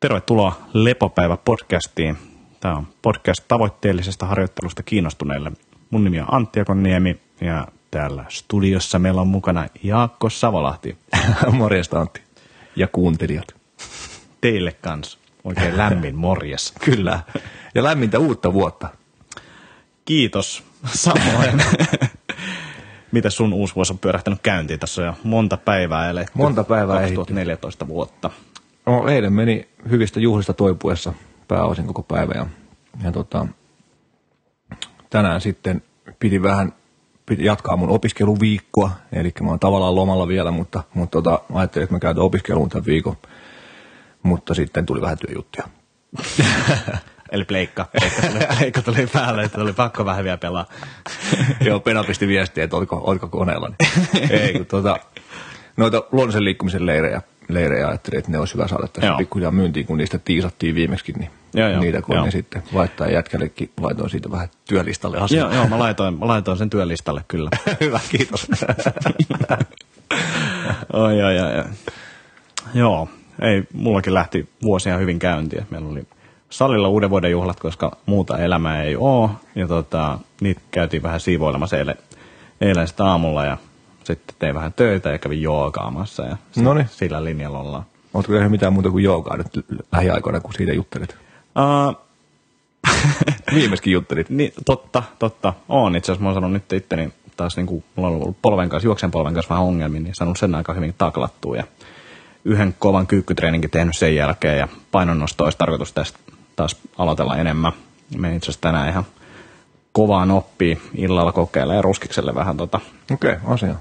Tervetuloa Lepopäivä-podcastiin. Tämä on podcast tavoitteellisesta harjoittelusta kiinnostuneille. Mun nimi on Antti Akoniemi ja täällä studiossa meillä on mukana Jaakko Savolahti. Morjesta Antti. Ja kuuntelijat. Teille kans oikein lämmin morjes. Kyllä. Ja lämmintä uutta vuotta. Kiitos. Samoin. Miten sun uusi vuosi on pyörähtänyt käyntiin? Tässä on jo monta päivää eletty. Monta päivää 2014 ehitty. vuotta. No, eilen meni hyvistä juhlista toipuessa pääosin koko päivä ja, ja tota, tänään sitten piti vähän piti jatkaa mun opiskeluviikkoa, eli mä oon tavallaan lomalla vielä, mutta, mutta tota, ajattelin, että mä käytän opiskeluun tämän viikon, mutta sitten tuli vähän työjuttuja. Eli pleikka. Pleikka tuli, päälle, että oli pakko vähän vielä pelaa. Joo, Pena pisti viestiä, että oliko, oliko koneella. Niin. Ei, kun tota, noita luonnollisen liikkumisen leirejä leirejä ajattelin, että ne olisi hyvä saada tässä pikkuhiljaa myyntiin, kun niistä tiisattiin viimeksi, niin joo, joo, niitä kun ne sitten laittaa jätkällekin, laitoin siitä vähän työlistalle asiaa. Joo, joo mä, laitoin, mä laitoin sen työlistalle kyllä. hyvä, kiitos. oi, oi, oi, oi. Joo, ei, mullakin lähti vuosia hyvin käyntiä. Meillä oli salilla uuden vuoden juhlat, koska muuta elämää ei ole. Ja tota, niitä käytiin vähän siivoilemassa eilen, eilen sitä aamulla ja sitten tein vähän töitä ja kävin joogaamassa ja Noniin. sillä linjalla ollaan. Oletko tehnyt mitään muuta kuin joogaa nyt lähiaikoina, kun siitä juttelit? Uh, Viimeiskin juttelit. Niin, totta, totta. On itse asiassa, mä oon sanonut nyt itteni taas niin kuin mulla on ollut polven kanssa, juoksen polven kanssa vähän ongelmia, niin saanut sen aika hyvin taklattua ja yhden kovan kyykkytreeninkin tehnyt sen jälkeen ja painonnosto olisi tarkoitus tästä taas aloitella enemmän. Menin itse asiassa tänään ihan kovaan oppii illalla kokeilla ja ruskikselle vähän tota. Okei, okay, asia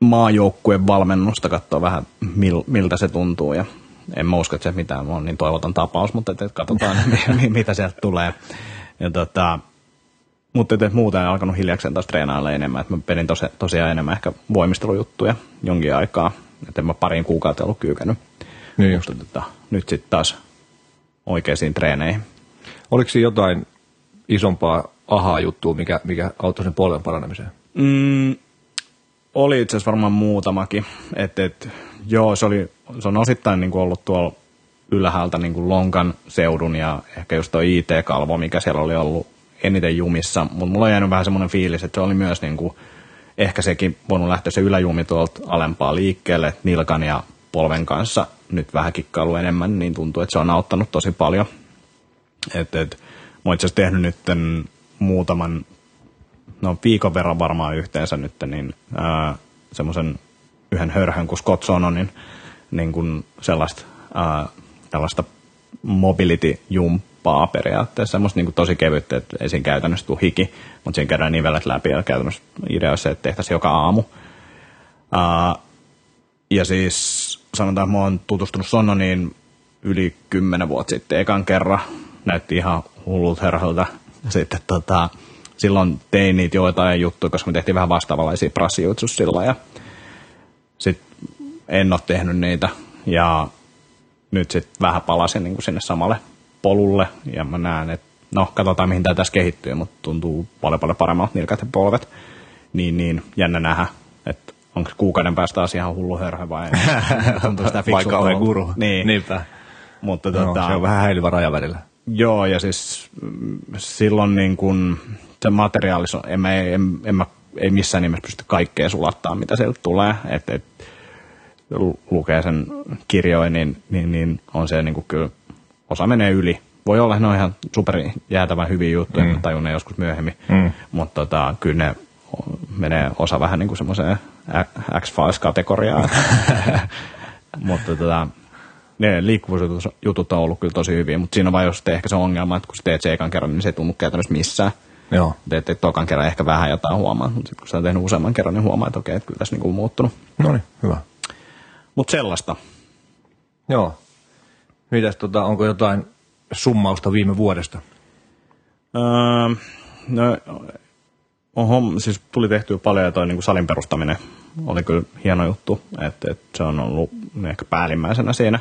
maajoukkueen valmennusta, katsoa vähän mil, miltä se tuntuu ja en mä usko, että se mitään on niin toivoton tapaus, mutta et, et katsotaan mitä sieltä tulee. Ja tota, mutta et, et muuten en alkanut hiljakseen taas treenailla enemmän, että mä pelin tosi, tosiaan enemmän ehkä voimistelujuttuja jonkin aikaa, että en mä parin kuukautta ollut kyykännyt. Niin mutta tota, nyt sitten taas oikeisiin treeneihin. Oliko siinä jotain isompaa ahaa-juttua, mikä, mikä auttoi sen polven paranemiseen? Mm, oli itse asiassa varmaan muutamakin. Et, et, joo, se, oli, se on osittain niin kuin ollut tuolla ylhäältä niin kuin Lonkan seudun ja ehkä just tuo IT-kalvo, mikä siellä oli ollut eniten jumissa. Mutta mulla on jäänyt vähän semmoinen fiilis, että se oli myös niin kuin, ehkä sekin voinut lähteä se yläjumi tuolta alempaa liikkeelle, nilkan ja polven kanssa nyt vähän kikkailu enemmän, niin tuntuu, että se on auttanut tosi paljon. Et, et, mä itse asiassa tehnyt nyt muutaman no viikon verran varmaan yhteensä nyt, niin semmoisen yhden hörhön kuin Scott Sononin niin kuin sellaista, ää, tällaista mobility-jumppaa periaatteessa, semmoista niin kuin tosi kevyttä, että ei siinä käytännössä tule hiki, mutta siinä käydään nivelet läpi ja käytännössä idea on se, että tehtäisiin joka aamu. Ää, ja siis sanotaan, että mä oon tutustunut Sononiin yli kymmenen vuotta sitten ekan kerran. Näytti ihan hullut herhalta. Sitten tota, silloin tein niitä joitain juttuja, koska me tehtiin vähän vastaavanlaisia prassijuitsussa silloin ja sitten en ole tehnyt niitä ja nyt sitten vähän palasin niin kuin sinne samalle polulle ja mä näen, että no katsotaan mihin tämä tässä kehittyy, mutta tuntuu paljon paljon paremmalta nilkat ja polvet. Niin, niin jännä nähdä, että onko kuukauden päästä asia ihan hullu hörhö vai sitä Vaikka olen guru. Niin. Niinpä. Mutta no, tota, se on vähän häilyvä raja välillä. Joo, ja siis mm, silloin niin kuin, se materiaali, en, mä, en, en mä, ei missään nimessä pysty kaikkea sulattaa, mitä sieltä tulee. Et, et, lukee sen kirjoin, niin, niin, niin on se niin kuin kyllä, osa menee yli. Voi olla, että ne on ihan super jäätävän hyviä juttuja, mm. tajun ne joskus myöhemmin, mm. mutta tota, kyllä ne menee osa vähän niin kuin semmoiseen X-Files-kategoriaan. mutta tota, ne liikkuvuusjutut on ollut kyllä tosi hyviä, mutta siinä on vain just ehkä se ongelma, että kun sä teet se ekan kerran, niin se ei tunnu käytännössä missään. Joo. Teet, että tokan kerran ehkä vähän jotain huomaa, mutta kun sä oot tehnyt useamman kerran, niin huomaa, että okei, että kyllä tässä niinku on muuttunut. No niin, hyvä. Mutta sellaista. Joo. Mitäs tota, onko jotain summausta viime vuodesta? Öö, no, oho, siis tuli tehtyä paljon toi niin salin perustaminen oli kyllä hieno juttu, että, että se on ollut ehkä päällimmäisenä siinä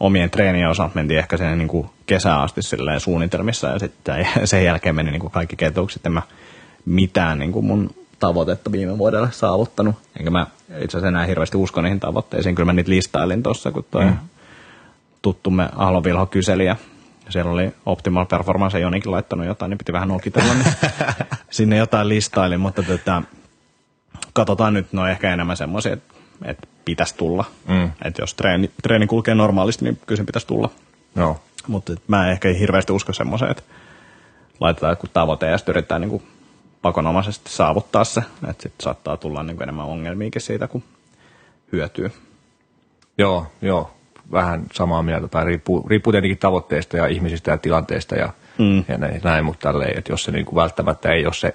omien treenien osalta mentiin ehkä sen niin kuin kesään asti suunnitelmissa ja sitten sen jälkeen meni niin kuin kaikki ketokset. En mä mitään niin kuin mun tavoitetta viime vuodelle saavuttanut. Enkä mä itse asiassa enää hirveästi usko niihin tavoitteisiin. Kyllä mä niitä listailin tuossa, kun toi mm. tuttumme Alo Vilho kyseli ja siellä oli Optimal Performance Jonikin laittanut jotain, niin piti vähän nokitella, niin sinne jotain listaili, mutta tota, katsotaan nyt, no ehkä enemmän semmoisia, että, että pitäisi tulla. Mm. Että jos treeni, treeni kulkee normaalisti, niin kyllä sen pitäisi tulla. No. Mutta mä en ehkä hirveästi usko semmoiseen, että laitetaan joku tavoite ja sitten yritetään niin kuin pakonomaisesti saavuttaa se. Että sitten saattaa tulla niin kuin enemmän ongelmiakin siitä, kun hyötyy. Joo, joo. Vähän samaa mieltä, tai riippuu, riippuu tietenkin tavoitteista ja ihmisistä ja tilanteesta ja, mm. ja näin, näin, mutta tälleen, että jos se niin kuin välttämättä ei ole se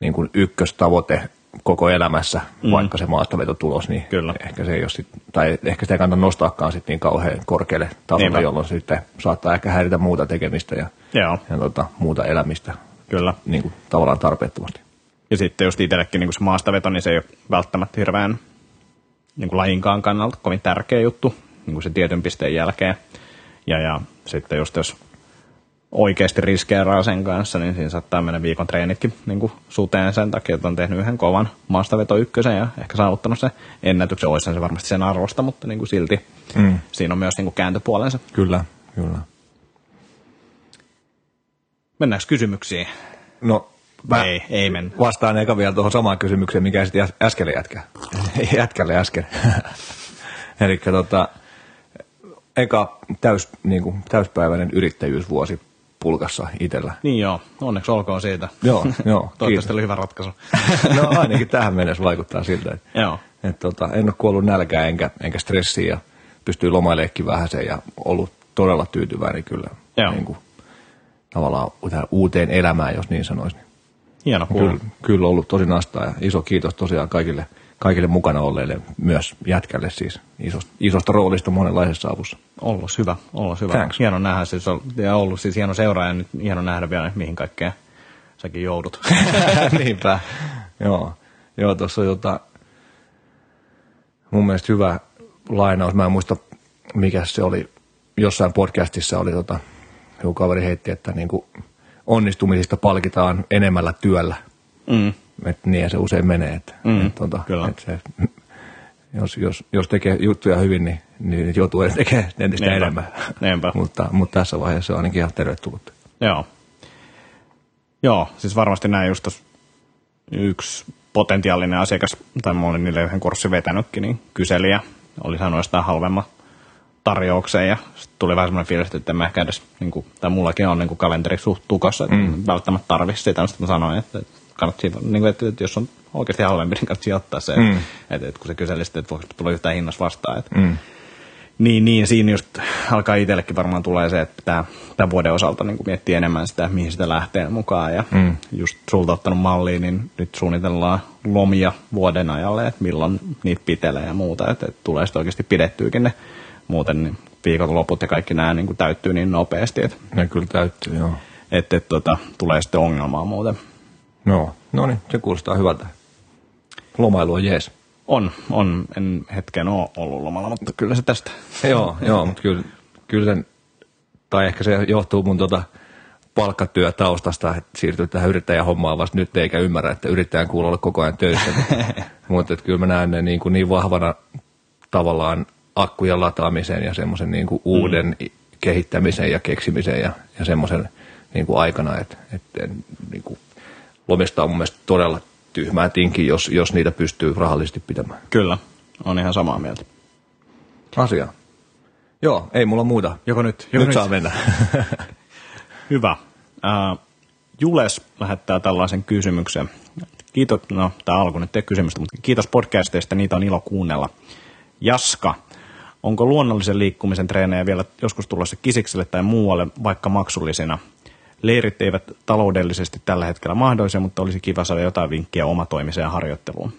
niin kuin ykköstavoite koko elämässä, mm. vaikka se maastavetotulos, niin Kyllä. ehkä se ei ole sit, tai ehkä sitä ei kannata nostaakaan sit niin kauhean korkealle tasolle, Niinpä. jolloin sitten saattaa ehkä häiritä muuta tekemistä ja, Joo. ja tota, muuta elämistä Kyllä. Niin kuin, tavallaan tarpeettomasti. Ja sitten just itsellekin niin se maastaveto, niin se ei ole välttämättä hirveän niin kuin lajinkaan kannalta kovin tärkeä juttu niin kuin se tietyn pisteen jälkeen. Ja, ja sitten just jos oikeasti riskeeraa sen kanssa, niin siinä saattaa mennä viikon treenitkin niin kuin suteen sen takia, että on tehnyt yhden kovan maastaveto ykkösen ja ehkä saavuttanut se ennätyksen. Olisi se varmasti sen arvosta, mutta niin kuin silti mm. siinä on myös niin kuin kääntöpuolensa. Kyllä, kyllä. Mennäänkö kysymyksiin? No, mä ei, ei mennä. Vastaan eka vielä tuohon samaan kysymykseen, mikä sitten äskelle jätkä. Jätkälle äsken. Eli tota, eka täys, niin kuin, täyspäiväinen yrittäjyysvuosi pulkassa itsellä. Niin joo, onneksi olkoon siitä. Joo, joo. Toivottavasti oli hyvä ratkaisu. no ainakin tähän mennessä vaikuttaa siltä, että, joo. että tota, en ole kuollut nälkään enkä, enkä stressiä ja pystyy lomaileekin vähän sen ja ollut todella tyytyväinen kyllä joo. niin kuin, tavallaan uuteen elämään, jos niin sanoisin. Hieno kuulla. Kyllä, kyllä ollut tosi nastaa ja iso kiitos tosiaan kaikille, kaikille mukana olleille, myös jätkälle siis isosta, isosta roolista monenlaisessa avussa. Ollut hyvä, ollut hyvä. Thanks. Hieno nähdä, siis ja ollut siis hieno seuraaja, nyt hieno nähdä vielä, mihin kaikkeen säkin joudut. Niinpä, joo. Joo, tuossa on jota, mun mielestä hyvä lainaus, mä en muista mikä se oli, jossain podcastissa oli tota, joku kaveri heitti, että niin kuin onnistumisista palkitaan enemmällä työllä. Mm. Että niin se usein menee. Että, mm, että, tota, että se, jos, jos, jos tekee juttuja hyvin, niin, niin joutuu tekemään entistä Neempä. enemmän. Neempä. mutta, mutta tässä vaiheessa se on ainakin ihan tervetullut. Joo. Joo, siis varmasti näin just yksi potentiaalinen asiakas, tai mä olin niille yhden kurssin vetänytkin, niin kyseli oli sanonut jostain halvemman tarjoukseen ja tuli vähän semmoinen fiilis, että en mä ehkä edes, niin kuin, tai mullakin on niin kuin kalenteri suht tukossa, että mm. välttämättä tarvitsisi sitä, sitten mä sanoin, että, että, kannattaa, niin kuin, että, että jos on oikeasti halvempi, niin kannattaa ottaa se, mm. että, että, kun se kyseli sitten, että voiko tulla yhtään hinnassa vastaan, että, mm. Niin, niin, siinä just alkaa itsellekin varmaan tulee se, että pitää tämän vuoden osalta niin miettiä enemmän sitä, mihin sitä lähtee mukaan. Ja mm. just sulta ottanut malliin, niin nyt suunnitellaan lomia vuoden ajalle, että milloin niitä pitelee ja muuta, että, että tulee sitten oikeasti pidettyykin ne muuten niin viikonloput ja kaikki nämä niin kuin täyttyy niin nopeasti. Että, ne kyllä täyttyy, joo. Että, että tota, tulee sitten ongelmaa muuten. No, no niin, se kuulostaa hyvältä. Lomailu on jees. On, on. En hetken ole ollut lomalla, mutta kyllä se tästä. joo, joo, mutta kyllä, kyllä sen, tai ehkä se johtuu mun tota palkkatyötaustasta, että siirtyy tähän yrittäjähommaan vasta nyt, eikä ymmärrä, että yrittäjän kuuluu olla koko ajan töissä. mutta että kyllä mä näen ne niin, kuin niin vahvana tavallaan akkujen lataamisen ja semmoisen niin kuin uuden mm. kehittämisen ja keksimisen ja, ja semmoisen niin kuin aikana, että, että niin kuin lomista on mun mielestä todella tyhmää tinkin, jos, jos niitä pystyy rahallisesti pitämään. Kyllä, on ihan samaa mieltä. Asia. Joo, ei mulla muuta. Joko nyt? Joko nyt, nyt saa mennä. Hyvä. Uh, Jules lähettää tällaisen kysymyksen. Kiitos, no tämä alku nyt ei kysymystä, mutta kiitos podcasteista, niitä on ilo kuunnella. Jaska, Onko luonnollisen liikkumisen treenejä vielä joskus tulossa kisikselle tai muualle, vaikka maksullisina? Leirit eivät taloudellisesti tällä hetkellä mahdollisia, mutta olisi kiva saada jotain vinkkiä omatoimiseen harjoitteluun.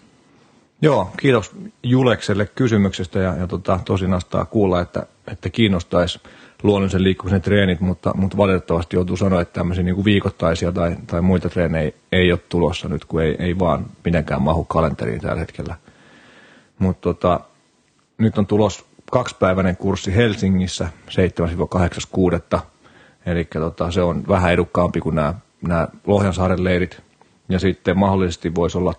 Joo, kiitos Julekselle kysymyksestä ja, ja tota, tosi nastaa kuulla, että, että kiinnostaisi luonnollisen liikkumisen treenit, mutta, mutta valitettavasti joutuu sanoa, että tämmöisiä niin viikoittaisia tai, tai muita treenejä ei, ei ole tulossa nyt, kun ei, ei vaan mitenkään mahu kalenteriin tällä hetkellä. Mutta tota, nyt on tulos kaksipäiväinen kurssi Helsingissä 7-8.6. Eli tota, se on vähän edukkaampi kuin nämä, nämä Lohjansaaren leirit. Ja sitten mahdollisesti voisi olla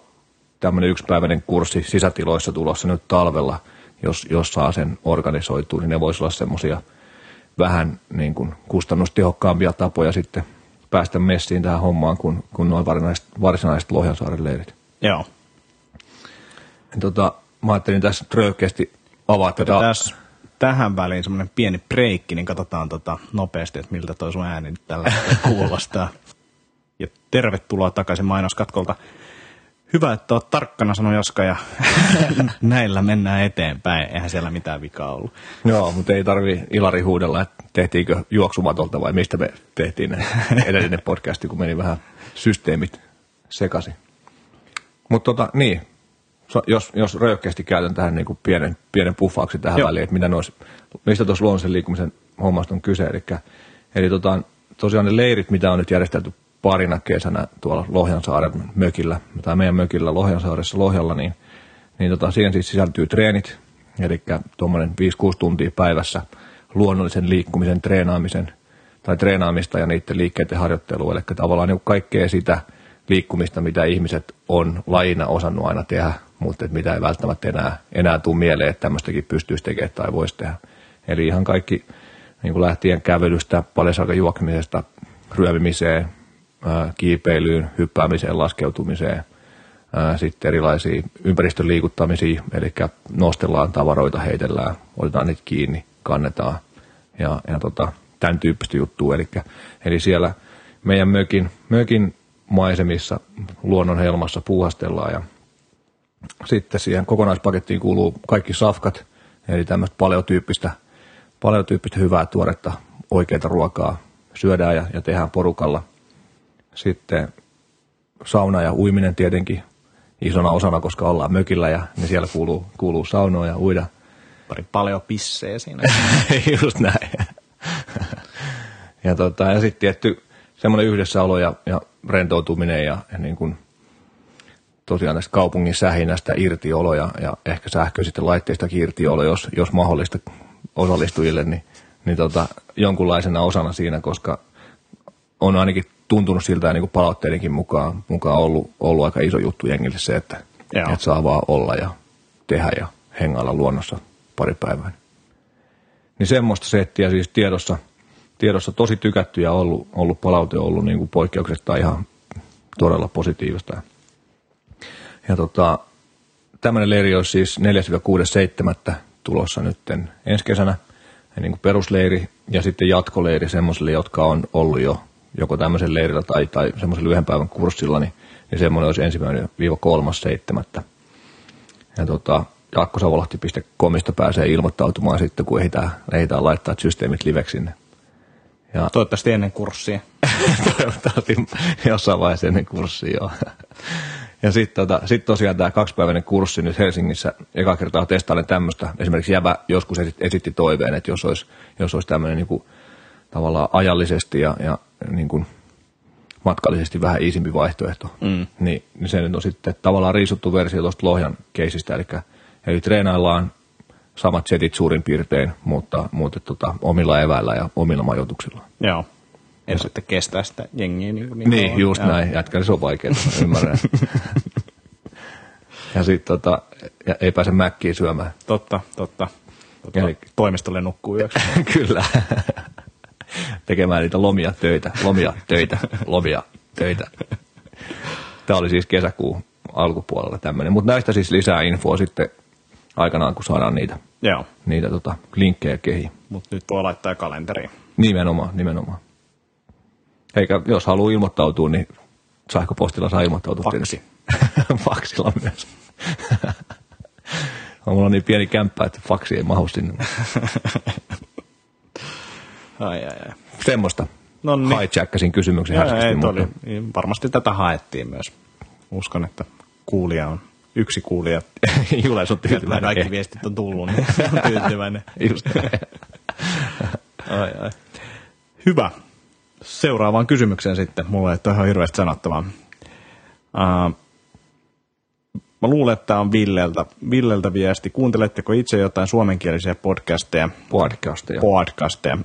tämmöinen yksipäiväinen kurssi sisätiloissa tulossa nyt talvella, jos, jos saa sen organisoitua, niin ne voisi olla semmoisia vähän niin kuin kustannustehokkaampia tapoja sitten päästä messiin tähän hommaan kuin, kuin nuo varsinaiset, varsinaiset Lohjansaaren leirit. Joo. Tota, mä ajattelin tässä röyhkeästi avaa tätä. Tässä tähän väliin semmoinen pieni breikki, niin katsotaan tota nopeasti, että miltä toi sun ääni tällä kuulostaa. Ja tervetuloa takaisin mainoskatkolta. Hyvä, että oot tarkkana, sanoi Jaska, ja näillä mennään eteenpäin. Eihän siellä mitään vikaa ollut. Joo, mutta ei tarvi Ilari huudella, että tehtiinkö juoksumatolta vai mistä me tehtiin edellinen podcasti, kun meni vähän systeemit sekaisin. Mutta tota, niin, jos, jos röyhkeästi käytän tähän niin kuin pienen, pienen puffaksi tähän Joo. väliin, että mitä nois, mistä tuossa luonnollisen liikkumisen hommasta on kyse. Eli, eli tota, tosiaan ne leirit, mitä on nyt järjestelty parina kesänä tuolla Lohjansaaren mökillä, tai meidän mökillä Lohjansaaressa Lohjalla, niin, niin tota, siihen siis sisältyy treenit, eli tuommoinen 5-6 tuntia päivässä luonnollisen liikkumisen treenaamisen tai treenaamista ja niiden liikkeiden harjoittelua, eli tavallaan niin kaikkea sitä liikkumista, mitä ihmiset on lajina osannut aina tehdä, mutta että mitä ei välttämättä enää, enää tule mieleen, että tämmöistäkin pystyisi tekemään tai voisi tehdä. Eli ihan kaikki niin kuin lähtien kävelystä, paljon juoksemisesta, ryömimiseen, kiipeilyyn, hyppäämiseen, laskeutumiseen, sitten erilaisia ympäristön liikuttamisia, eli nostellaan tavaroita, heitellään, otetaan niitä kiinni, kannetaan ja, ja tota, tämän tyyppistä juttua. Eli, eli siellä meidän mökin, mökin maisemissa luonnon helmassa puuhastellaan ja sitten siihen kokonaispakettiin kuuluu kaikki safkat, eli tämmöistä paleotyyppistä, paleotyyppistä hyvää tuoretta, oikeita ruokaa syödään ja, ja tehdään porukalla. Sitten sauna ja uiminen tietenkin isona osana, koska ollaan mökillä ja niin siellä kuuluu, kuuluu saunoa ja uida. Pari paljon siinä. Just näin. ja, tota, ja sitten tietty semmoinen yhdessäolo ja, ja rentoutuminen ja, ja niin kuin tosiaan tästä kaupungin sähinästä irtiolo ja, ja ehkä sähköisistä laitteista irtiolo, jos, jos mahdollista osallistujille, niin, niin tota, jonkunlaisena osana siinä, koska on ainakin tuntunut siltä ja niin kuin palautteidenkin mukaan, mukaan ollut, ollut aika iso juttu jengille se, että, että saa vaan olla ja tehdä ja hengailla luonnossa pari päivää. Niin semmoista settiä siis tiedossa, tiedossa tosi tykätty ja ollut, ollut palaute ollut niin kuin poikkeuksesta ihan todella positiivista. Ja tota, tämmöinen leiri olisi siis 4-6.7. tulossa nyt ensi kesänä, niin kuin perusleiri ja sitten jatkoleiri semmoisille, jotka on ollut jo joko tämmöisen leirillä tai, tai semmoisen lyhyen päivän kurssilla, niin, niin semmoinen olisi ensimmäinen viiva kolmas seitsemättä. Ja tota, jakkosavolahti.comista pääsee ilmoittautumaan sitten, kun ehditään, ehditään laittaa systeemit liveksi sinne. Ja, Toivottavasti ennen kurssia. Toivottavasti jossain vaiheessa ennen kurssia, joo. Ja sitten tota, sit tosiaan tämä kaksipäiväinen kurssi nyt Helsingissä, eka kertaa testailen tämmöistä. Esimerkiksi Jävä joskus esitti toiveen, että jos olisi, jos olisi tämmöinen niin kuin, tavallaan ajallisesti ja, ja niin kuin matkallisesti vähän iisimpi vaihtoehto, mm. niin, niin se nyt on sitten tavallaan riisuttu versio tuosta Lohjan keisistä, eli, eli treenaillaan samat setit suurin piirtein, mutta, mutta tota, omilla eväillä ja omilla majoituksilla. Joo. Ja sitten kestää sitä jengiä. Niin, niin, niin just näin. Jätkällä se on vaikeaa, ymmärrän. ja sitten tota, ja ei pääse mäkkiin syömään. Totta, totta. totta. Eli... Toimistolle nukkuu yöksi. Kyllä. Tekemään niitä lomia töitä, lomia töitä, lomia töitä. Tämä oli siis kesäkuun alkupuolella tämmöinen. Mutta näistä siis lisää infoa sitten aikanaan, kun saadaan niitä, Joo. niitä tota, linkkejä kehiin. Mutta nyt voi laittaa kalenteriin. Nimenomaan, nimenomaan. Eikä jos haluaa ilmoittautua, niin sähköpostilla saa ilmoittautua. Faksi. Faksilla myös. Mulla on niin pieni kämppä, että faksi ei mahu sinne. ai, ai, ai. Semmoista. No niin. Hijackasin kysymyksen ja, ei, oli, varmasti tätä haettiin myös. Uskon, että kuulija on yksi kuulija. Jules on tyytyväinen. Kaikki viestit on tullut, niin on tyytyväinen. Just ai, ai. Hyvä seuraavaan kysymykseen sitten. Mulla ei ole ihan hirveästi sanottavaa. Uh, mä luulen, että tämä on Villeltä, Villeltä viesti. Kuunteletteko itse jotain suomenkielisiä podcasteja? Podcasteja. Podcasteja.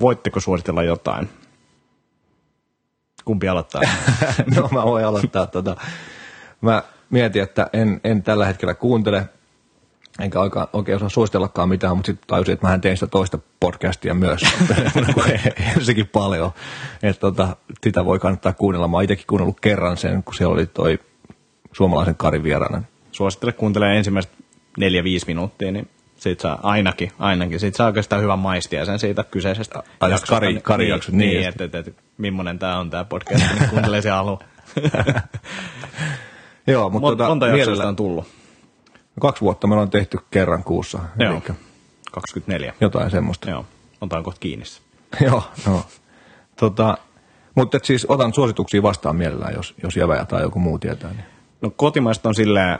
Voitteko suositella jotain? Kumpi aloittaa? no mä voin aloittaa. Tota. Mä mietin, että en, en tällä hetkellä kuuntele enkä oikein, oikein osaa suositellakaan mitään, mutta sitten tajusin, että mä tein sitä toista podcastia myös, sekin paljon. Että tota, sitä voi kannattaa kuunnella. Mä oon itsekin kuunnellut kerran sen, kun siellä oli toi suomalaisen Karin vieraana. Suosittele kuuntelee ensimmäiset neljä, viisi minuuttia, niin siitä saa ainakin, ainakin. Siitä saa oikeastaan hyvän maistia sen siitä kyseisestä Tai jos Kari, Kari niin, jakso, niin, niin, niin että, että, että, millainen tämä on tämä podcast, niin kuuntelee se alun. Joo, mutta Mon, tota, monta mielellä- on tullut? Kaksi vuotta me ollaan tehty kerran kuussa. Joo, elikkä 24. Jotain semmoista. Joo, otan kohta kiinni. joo, joo. Tota, mutta et siis otan suosituksia vastaan mielellään, jos, jos jäväjä tai joku muu tietää. Niin. No kotimaista on silleen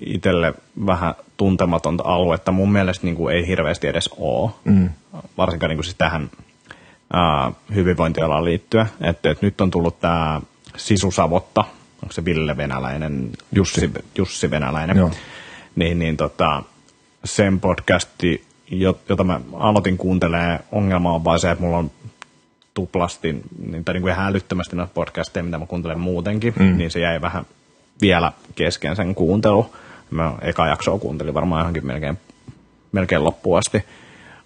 itselle vähän tuntematonta aluetta. Mun mielestä niin kuin ei hirveästi edes ole, mm. varsinkaan niin kuin siis tähän ää, hyvinvointialaan liittyen. Että, että nyt on tullut tämä Sisu Savotta, onko se Ville Venäläinen? Jussi. Jussi Venäläinen. Joo. Niin, niin tota, sen podcasti, jo- jota mä aloitin kuuntelee, ongelma on vaan se, että mulla on tuplasti, niin, tai niin kuin ihan älyttömästi noita podcasteja, mitä mä kuuntelen muutenkin, mm. niin se jäi vähän vielä kesken sen kuuntelu. Mä eka jaksoa kuuntelin varmaan johonkin melkein, melkein loppuun asti.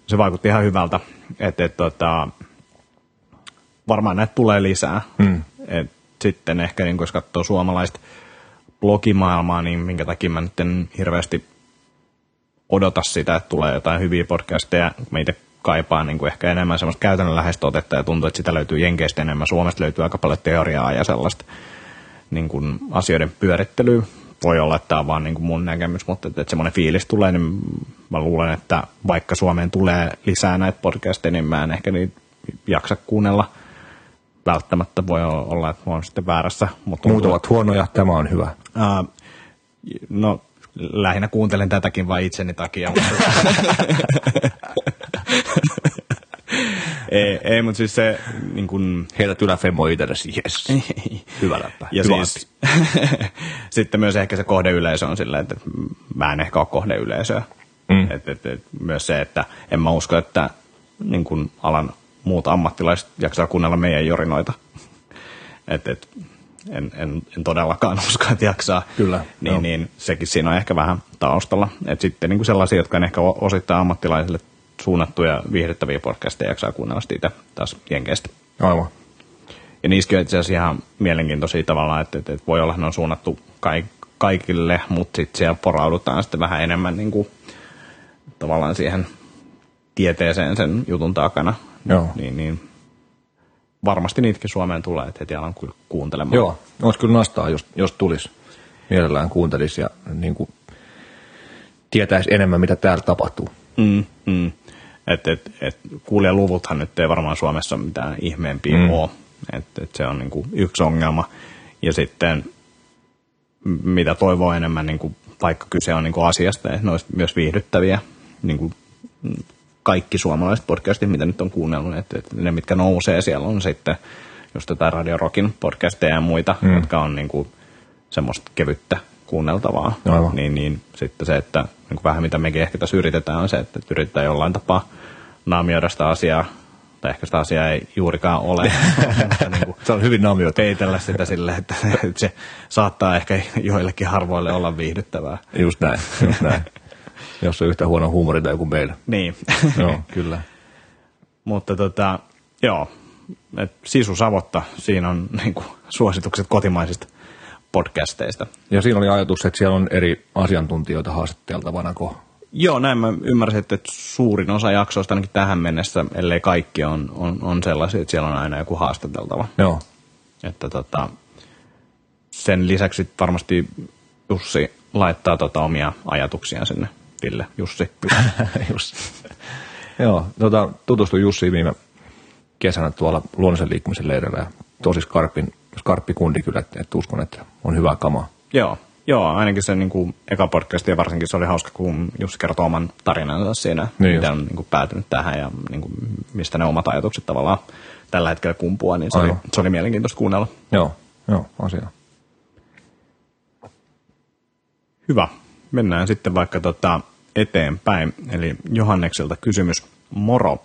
Se vaikutti ihan hyvältä, että et, tota, varmaan näitä tulee lisää. Mm. Et sitten ehkä, niin jos katsoo suomalaista blogimaailmaa, niin minkä takia mä nyt en hirveästi odota sitä, että tulee jotain hyviä podcasteja. Mä itse kaipaan niin kuin ehkä enemmän semmoista käytännönläheistä otetta ja tuntuu, että sitä löytyy Jenkeistä enemmän. Suomesta löytyy aika paljon teoriaa ja sellaista niin kuin asioiden pyörittelyä. Voi olla, että tämä on vaan niin kuin mun näkemys, mutta että, että semmoinen fiilis tulee, niin mä luulen, että vaikka Suomeen tulee lisää näitä podcasteja, niin mä en ehkä niitä jaksa kuunnella. Välttämättä voi olla, että mä oon sitten väärässä. Mutta Muut ovat huonoja, tämä on hyvä. Uh, no, lähinnä kuuntelen tätäkin vain itseni takia. Ei, ei mutta siis se niin kun, Heität yläfemmo itsellesi, jes. Hyvä läppä. ja Hyvä siis, sitten myös ehkä se kohdeyleisö on silleen, että mä en ehkä ole kohdeyleisöä. Mm. Et, et, et, myös se, että en mä usko, että niin kun alan muut ammattilaiset jaksaa kuunnella meidän jorinoita. Et, et, en, en, en todellakaan usko, että jaksaa. Kyllä, Niin, joo. niin sekin siinä on ehkä vähän taustalla. Et sitten niin kuin sellaisia, jotka on ehkä osittain ammattilaisille suunnattuja viihdyttäviä podcasteja jaksaa kuunnella siitä taas jenkeistä. Aivan. Ja niissäkin on itse asiassa ihan mielenkiintoisia tavallaan, että, että, että voi olla, että ne on suunnattu kaik, kaikille, mutta sitten siellä poraudutaan sitten vähän enemmän niin kuin, tavallaan siihen tieteeseen sen jutun takana. Joo. Niin, niin varmasti niitäkin Suomeen tulee, että heti alan kuuntelemaan. Joo, olisi kyllä nastaa, jos, jos tulisi. Mielellään kuuntelisi ja niin kuin, tietäisi enemmän, mitä täällä tapahtuu. Mm, mm. Et, et, et, kuulijaluvuthan nyt ei varmaan Suomessa mitään ihmeempiä mm. ole. Et, et se on niinku yksi ongelma. Ja sitten mitä toivoo enemmän, niinku, vaikka kyse on niinku asiasta, että ne olisi myös viihdyttäviä. Niinku, mm, kaikki suomalaiset podcastit, mitä nyt on kuunnellut, että, että ne mitkä nousee siellä on sitten just jotain Radio Rockin podcasteja ja muita, mm. jotka on niinku semmoista kevyttä kuunneltavaa. Aivan. Niin, niin sitten se, että niin kuin vähän mitä mekin ehkä tässä yritetään, on se, että yritetään jollain tapaa naamioida sitä asiaa, tai ehkä sitä asiaa ei juurikaan ole, niin kuin Se on hyvin naamioitu. peitellä sitä silleen, että että se saattaa ehkä joillekin harvoille olla viihdyttävää. Just näin, just näin. Jos on yhtä huono huumori tai kuin meillä. Niin. Joo, kyllä. Mutta tota, joo, et Sisu Savotta, siinä on niin kuin, suositukset kotimaisista podcasteista. Ja siinä oli ajatus, että siellä on eri asiantuntijoita haastateltavana, kun Joo, näin mä ymmärsin, että suurin osa jaksoista ainakin tähän mennessä, ellei kaikki on, on, on sellaisia, että siellä on aina joku haastateltava. Joo, Että tota, sen lisäksi varmasti Jussi laittaa tota omia ajatuksia sinne. Ville, Jussi. Just. Joo, tota, tutustuin Jussiin viime kesänä tuolla luonnollisen liikkumisen leirillä ja tosi skarpin, skarppi kundi kyllä, että, että uskon, että on hyvää kamaa. joo, joo, ainakin se niin kuin, eka podcast ja varsinkin se oli hauska, kun Jussi kertoo oman tarinansa siinä, Niin miten just. on niin kuin, päätynyt tähän ja niin kuin, mistä ne omat ajatukset tavallaan tällä hetkellä kumpuaa, niin se, oli, se oli mielenkiintoista kuunnella. Joo, joo, asia. Hyvä. Mennään sitten vaikka tota eteenpäin. Eli Johannekselta kysymys. Moro.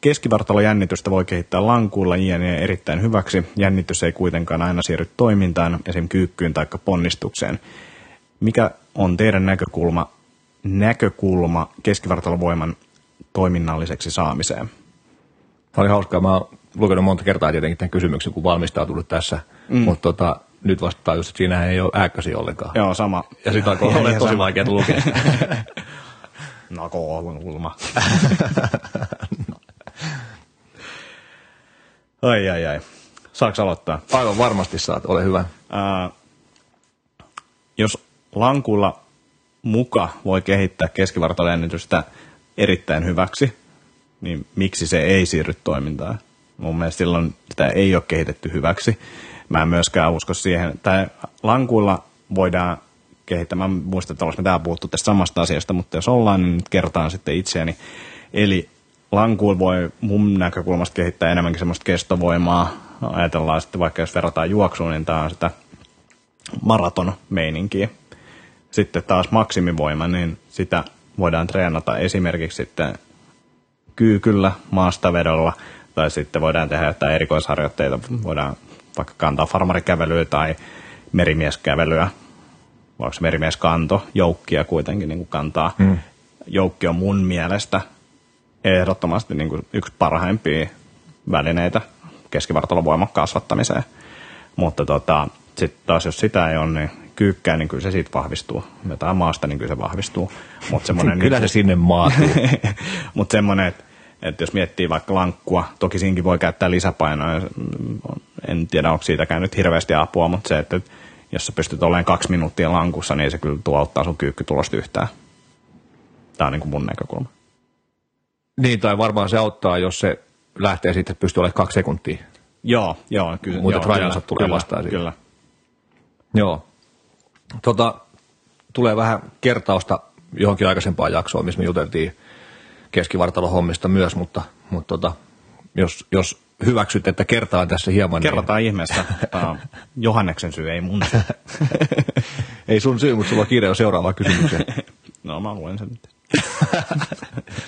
Keskivartalojännitystä voi kehittää lankuilla jne. erittäin hyväksi. Jännitys ei kuitenkaan aina siirry toimintaan, esim. kyykkyyn tai ponnistukseen. Mikä on teidän näkökulma näkökulma keskivartalovoiman toiminnalliseksi saamiseen? Tämä oli hauskaa. Mä oon lukenut monta kertaa tietenkin tämän kysymyksen, kun valmistautunut tässä, mm. mutta tota, nyt vasta just, että siinä ei ole ääkkösiä ollenkaan. Joo, sama. Ja alkoi olla tosi vaikea lukea. Nakokulma. ai ai ai. Saaks aloittaa? Aivan varmasti saat, ole hyvä. Ää, jos lankulla muka voi kehittää keskivartalojennitystä erittäin hyväksi, niin miksi se ei siirry toimintaan? Mun mielestä silloin sitä ei ole kehitetty hyväksi. Mä en myöskään usko siihen. Tai lankuilla voidaan kehittää. Mä muistan, että olisimme täällä puhuttu tästä samasta asiasta, mutta jos ollaan, niin nyt kertaan sitten itseäni. Eli lankuilla voi mun näkökulmasta kehittää enemmänkin semmoista kestovoimaa. Ajatellaan sitten vaikka jos verrataan juoksuun, niin tämä on sitä maraton-meininkiä. Sitten taas maksimivoima, niin sitä voidaan treenata esimerkiksi sitten kyykyllä, maastavedolla, tai sitten voidaan tehdä jotain erikoisharjoitteita, voidaan vaikka kantaa farmarikävelyä tai merimieskävelyä, vaikka se merimieskanto, joukkia kuitenkin niin kuin kantaa. Mm. Joukki on mun mielestä ehdottomasti niin kuin yksi parhaimpia välineitä keskivartalovoiman kasvattamiseen. Mutta tota, sitten taas jos sitä ei ole, niin kyykkää, niin kyllä se siitä vahvistuu. Jotain maasta, niin kyllä se vahvistuu. Mut kyllä niin, se sinne maatuu. Mutta semmoinen, että että jos miettii vaikka lankkua, toki siinkin voi käyttää lisäpainoa, en tiedä onko siitä nyt hirveästi apua, mutta se, että jos sä pystyt olemaan kaksi minuuttia lankussa, niin se kyllä tuottaa sun kyykkytulosta yhtään. Tämä on niin kuin mun näkökulma. Niin, tai varmaan se auttaa, jos se lähtee sitten, että pystyy olemaan kaksi sekuntia. Joo, joo, kyllä. Mutta rajansa tulee kyllä, vastaan siitä. Kyllä. Joo. Tota, tulee vähän kertausta johonkin aikaisempaan jaksoon, missä me juteltiin keskivartalohommista myös, mutta, mutta tota, jos, jos hyväksyt, että kertaan tässä hieman. Niin- Kerrotaan niin... ihmeessä. Johanneksen syy, ei mun syy. ei sun syy, mutta sulla on kiire jo seuraavaan kysymykseen. no mä luen sen nyt.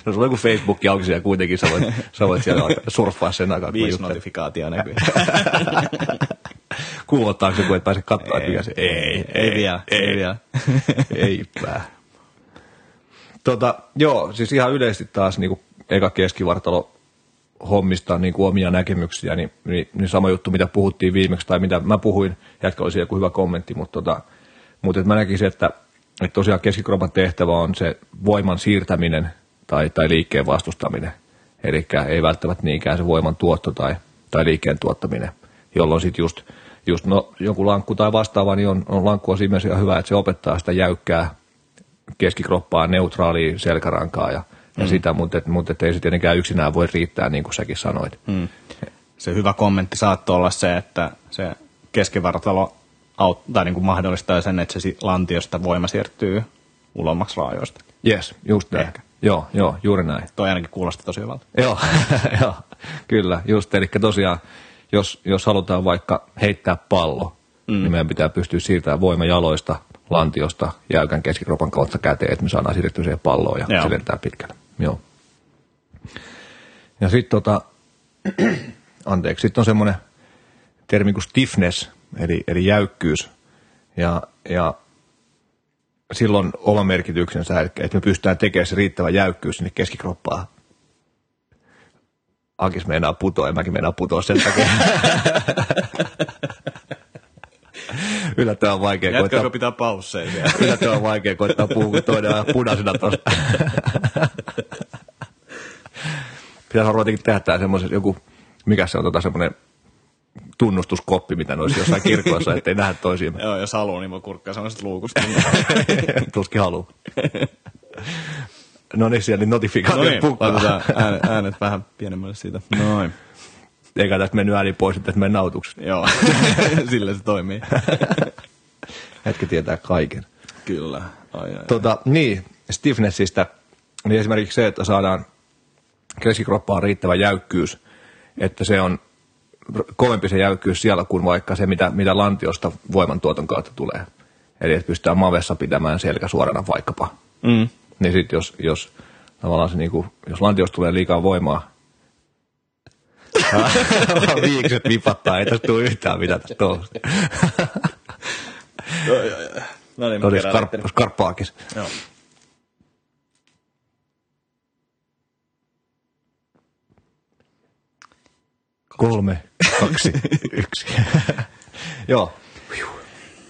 no sulla on joku Facebook auki siellä kuitenkin, sä voit, sä voit siellä surffaa sen aikaa. Viisi notifikaatio näkyy. Kuulottaako se, kun et pääse katsoa, ei, se... Ei, ei, ei, vielä, ei, ei vielä. Eipä. Tota, joo, siis ihan yleisesti taas niin kuin eka keskivartalo hommista niin kuin omia näkemyksiä, niin, niin, niin, sama juttu, mitä puhuttiin viimeksi, tai mitä mä puhuin, jätkä olisi joku hyvä kommentti, mutta, tota, mutta että mä näkisin, että, että tosiaan keskikropan tehtävä on se voiman siirtäminen tai, tai liikkeen vastustaminen, eli ei välttämättä niinkään se voiman tuotto tai, tai liikkeen tuottaminen, jolloin sitten just, just no, joku lankku tai vastaava, niin on, on lankku on siinä hyvä, että se opettaa sitä jäykkää keskikroppaa, neutraalia selkärankaa ja, mm. ja sitä, mutta, et, mutta et ei se tietenkään yksinään voi riittää, niin kuin säkin sanoit. Mm. Se hyvä kommentti saattoi olla se, että se keskivartalo aut, tai niin kuin mahdollistaa sen, että se lantiosta voima siirtyy ulommaksi raajoista. Yes, just näin. Ehkä. Joo, joo, juuri näin. Toi ainakin kuulosti tosi hyvältä. joo, joo, kyllä, just. Eli tosiaan, jos, jos halutaan vaikka heittää pallo, mm. niin meidän pitää pystyä siirtämään voima jaloista lantiosta jäykän keskikropan kautta käteen, että me saadaan siirrettyä siihen palloon ja Joo. se lentää pitkälle. Joo. Ja sitten tota, anteeksi, sitten on semmoinen termi kuin stiffness, eli, eli jäykkyys. Ja, ja silloin oma merkityksensä, että me pystytään tekemään se riittävä jäykkyys sinne keskikroppaan. Akis meinaa putoa ja mäkin meinaa putoa sen takia. yllättävän vaikea Jatkaako koittaa... pitää pausseja vielä? yllättävän vaikea koittaa puhua, kun toinen on punaisena tuossa. Pitäisi varmaan tehdä tämä semmoisen joku, mikä se on tota semmoinen tunnustuskoppi, mitä noissa jossain kirkoissa, ettei nähdä toisiin. Joo, jos haluaa, niin voi kurkkaa semmoisesta luukusta. Tuskin haluaa. No niin, siellä niin notifikaatio no niin, äänet, äänet vähän pienemmälle siitä. Noin eikä tästä mennyt ääni pois, että menee nautuksi. Joo, sillä se toimii. Hetki tietää kaiken. Kyllä. Ai, ai, tota, niin, stiffnessistä, niin esimerkiksi se, että saadaan keskikroppaan riittävä jäykkyys, että se on kovempi se jäykkyys siellä kuin vaikka se, mitä, mitä lantiosta voimantuoton kautta tulee. Eli että pystytään mavessa pitämään selkä suorana vaikkapa. Mm. Niin sitten jos, jos tavallaan se niinku, jos lantiosta tulee liikaa voimaa, Viikset vipattaa, ei tästä tule yhtään mitä tästä on. No, no niin, mä Oli skarp- skarppaakin. Joo. Kolme, kaksi, yksi. Joo.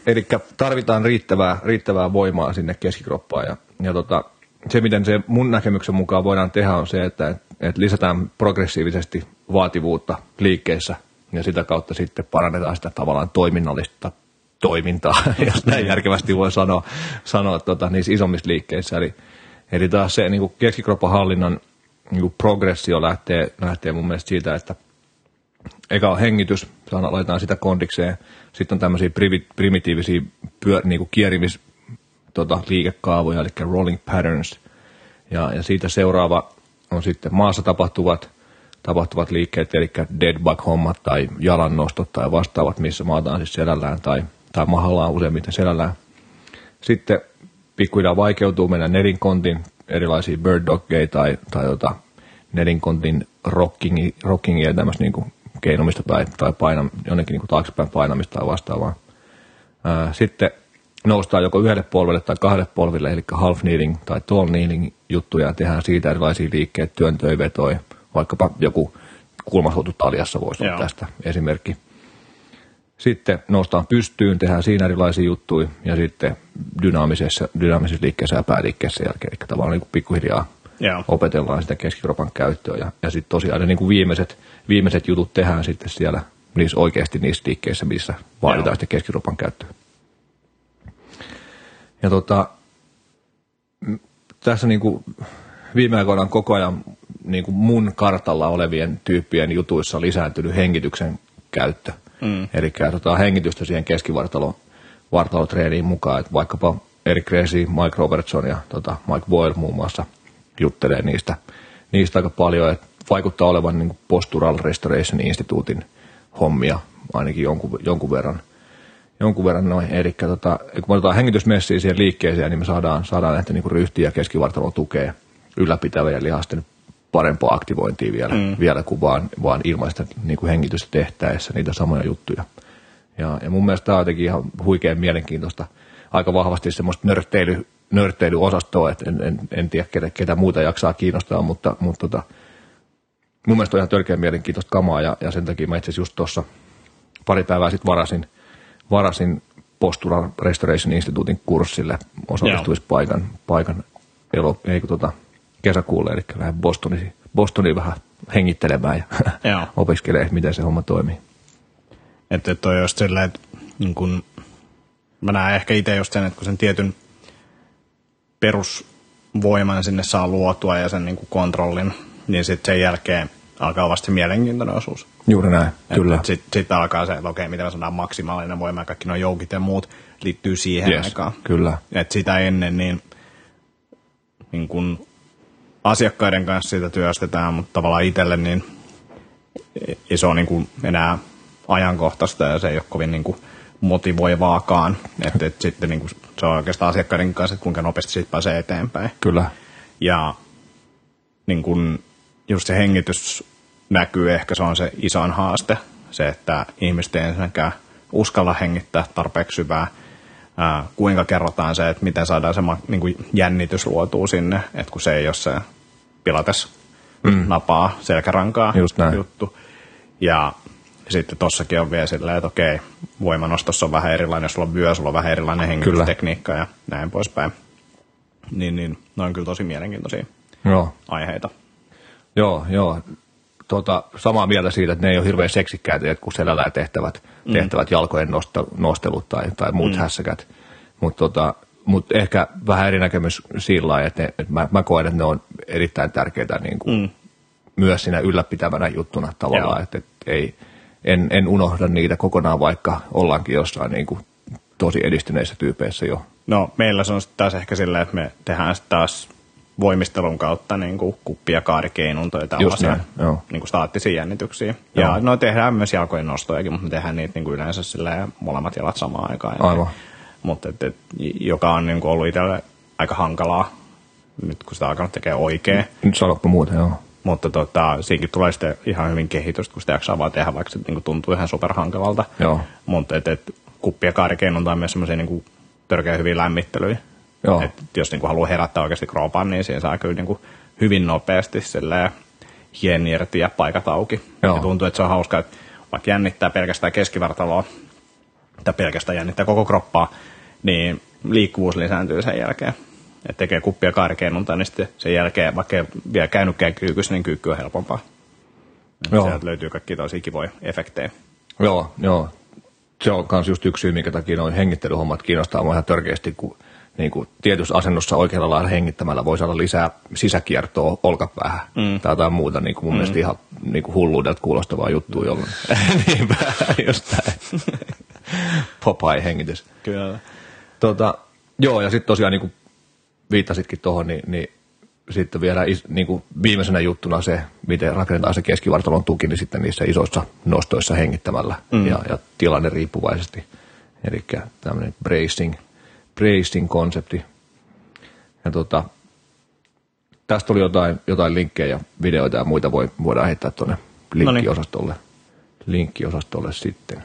Eli tarvitaan riittävää, riittävää voimaa sinne keskikroppaan ja, ja tota, se, miten se mun näkemyksen mukaan voidaan tehdä, on se, että, että lisätään progressiivisesti vaativuutta liikkeissä ja sitä kautta sitten parannetaan sitä tavallaan toiminnallista toimintaa, jos näin järkevästi voi sanoa, sanoa tota, niissä isommissa liikkeissä. Eli, eli taas se niin keskikropan hallinnan niin progressio lähtee, lähtee mun mielestä siitä, että eka on hengitys, laitetaan sitä kondikseen, sitten on tämmöisiä primitiivisiä pyör, niin kierimis tota, liikekaavoja, eli rolling patterns, ja, ja siitä seuraava on sitten maassa tapahtuvat, tapahtuvat liikkeet, eli dead bug-hommat tai jalannostot tai vastaavat, missä maataan siis selällään tai, tai mahallaan useimmiten selällään. Sitten pikkuhiljaa vaikeutuu mennä nelinkontin erilaisia bird doggeja tai, tai tota, nelinkontin rockingia ja tämmöistä niin keinumista tai, tai painam, jonnekin niin taaksepäin painamista tai vastaavaa. Sitten noustaan joko yhdelle polvelle tai kahdelle polville, eli half kneeling tai tall kneeling juttuja, ja tehdään siitä erilaisia liikkeitä, työntöjä, vetoja, vaikkapa joku kulmasoutu taljassa voisi olla tästä esimerkki. Sitten noustaan pystyyn, tehdään siinä erilaisia juttuja, ja sitten dynaamisessa, dynaamisessa liikkeessä ja pääliikkeessä jälkeen, eli tavallaan niin pikkuhiljaa Joo. opetellaan sitä keskikropan käyttöä, ja, ja sitten tosiaan ne niin kuin viimeiset, viimeiset jutut tehdään sitten siellä niissä oikeasti niissä liikkeissä, missä vaaditaan Joo. sitä keskikropan käyttöä. Ja tota, tässä niin kuin viime aikoina on koko ajan niin kuin mun kartalla olevien tyyppien jutuissa on lisääntynyt hengityksen käyttö. Mm. Eli tota, hengitystä siihen keskivartalo vartalotreeniin mukaan, että vaikkapa Eric Gresi, Mike Robertson ja tota, Mike Boyle muun muassa juttelee niistä, niistä aika paljon, että vaikuttaa olevan niin Postural Restoration Instituutin hommia ainakin jonkun, jonkun verran – jonkun verran noin. Eli tota, kun me otetaan hengitysmessiä siihen liikkeeseen, niin me saadaan, saadaan näitä niin ryhtiä ja keskivartalon tukea ylläpitävien lihasten parempaa aktivointia vielä, mm. vielä kuin vaan, vaan ilmaista niin kuin hengitystä tehtäessä niitä samoja juttuja. Ja, ja mun mielestä tämä on jotenkin ihan huikean mielenkiintoista. Aika vahvasti semmoista nörtteily, nörtteilyosastoa, että en, en, en tiedä ketä, ketä muuta jaksaa kiinnostaa, mutta, mutta tota, mun mielestä on ihan törkeän mielenkiintoista kamaa ja, ja sen takia mä itse asiassa just tuossa pari päivää sitten varasin – varasin Postural Restoration Instituutin kurssille osallistumispaikan paikan elo, ei kun tota, kesäkuulle, eli lähden Bostoniin, Bostoniin vähän hengittelemään ja opiskelee, miten se homma toimii. Että toi just silleen, että niin kun, mä näen ehkä itse just sen, että kun sen tietyn perusvoiman sinne saa luotua ja sen niin kontrollin, niin sitten sen jälkeen alkaa vasta mielenkiintoinen osuus. Juuri näin, et, kyllä. Sitten sit alkaa se, että okei, miten me saadaan maksimaalinen voima ja kaikki nuo joukit ja muut liittyy siihen yes, aikaan. Kyllä. Et sitä ennen niin, niin kun asiakkaiden kanssa sitä työstetään, mutta tavallaan itselle niin ei se ole niin kuin enää ajankohtaista ja se ei ole kovin niin kuin motivoivaakaan. Että et sitten niin kuin se on oikeastaan asiakkaiden kanssa, että kuinka nopeasti siitä pääsee eteenpäin. Kyllä. Ja niin kuin just se hengitys näkyy, ehkä se on se isoin haaste, se, että ihmiset ei ensinnäkään uskalla hengittää tarpeeksi syvää, ää, kuinka kerrotaan se, että miten saadaan se niin kuin jännitys luotuu sinne, että kun se ei ole se pilates mm. napaa selkärankaa Just näin. juttu. Ja sitten tossakin on vielä silleen, että okei, voimanostossa on vähän erilainen, jos sulla on vyö, sulla on vähän erilainen hengitystekniikka ja näin poispäin. Niin, niin ne on kyllä tosi mielenkiintoisia Joo. aiheita. Joo, joo tota, samaa mieltä siitä, että ne ei ole hirveän seksikkäitä, kun selällä tehtävät, mm. tehtävät jalkojen nostelut tai, tai muut mm. hässäkät. Mutta tota, mut ehkä vähän eri näkemys sillä lailla, että, ne, että mä, mä koen, että ne on erittäin tärkeitä niin kuin mm. myös siinä ylläpitävänä juttuna tavallaan, että, että ei, en, en unohda niitä kokonaan, vaikka ollaankin jossain niin kuin tosi edistyneissä tyypeissä jo. No meillä se on taas ehkä silleen, että me tehdään taas voimistelun kautta niin kuin kuppi- ja kaarikeinuntoja tällaisia niin kuin staattisia jännityksiä. Joo. Ja no tehdään myös jalkojen nostojakin, mutta me tehdään niitä niin kuin yleensä silleen, molemmat jalat samaan aikaan. Aivan. Mutta et, et, joka on niin kuin ollut itselle aika hankalaa, nyt kun sitä on alkanut tekemään oikein. Nyt sanoppa muuta, joo. Mutta tota, siinäkin tulee sitten ihan hyvin kehitystä, kun sitä jaksaa vaan tehdä, vaikka se niin kuin tuntuu ihan superhankalalta. Joo. Mutta et, et, kuppi- ja kaarikeinunta on myös semmoisia niin törkeä hyviä lämmittelyjä Joo. Et jos niin kuin haluaa herättää oikeasti kropan, niin siihen saa kyllä niin kuin hyvin nopeasti silleen hien irti ja paikat auki. Joo. Ja tuntuu, että se on hauska, että vaikka jännittää pelkästään keskivartaloa, tai pelkästään jännittää koko kroppaa, niin liikkuvuus lisääntyy sen jälkeen. Et tekee kuppia kaarikennunta, niin sitten sen jälkeen, vaikka ei vielä käynytkään kyykys, niin kyykky on helpompaa. Joo. Sieltä löytyy kaikki tosi kivoja efektejä. Joo, joo. Se on myös just yksi syy, minkä takia noin hengittelyhommat kiinnostaa mua ihan törkeästi, kun niin kuin tietyssä asennossa oikealla lailla hengittämällä voi saada lisää sisäkiertoa olkapäähän mm. tai jotain muuta. Niin kuin mun mm. mielestä ihan niin kuin hulluudelta kuulostavaa juttua jolloin. Niinpä, just. Popeye-hengitys. Kyllä. Tota, joo, ja sitten tosiaan niin kuin viittasitkin tuohon, niin, niin sitten vielä is, niin kuin viimeisenä juttuna se, miten rakennetaan se keskivartalon tuki, niin sitten niissä isoissa nostoissa hengittämällä mm. ja, ja tilanne riippuvaisesti. Eli tämmöinen bracing, bracing-konsepti. Ja tota, tästä oli jotain, jotain linkkejä ja videoita ja muita voi, voidaan heittää tuonne linkkiosastolle, linkkiosastolle sitten.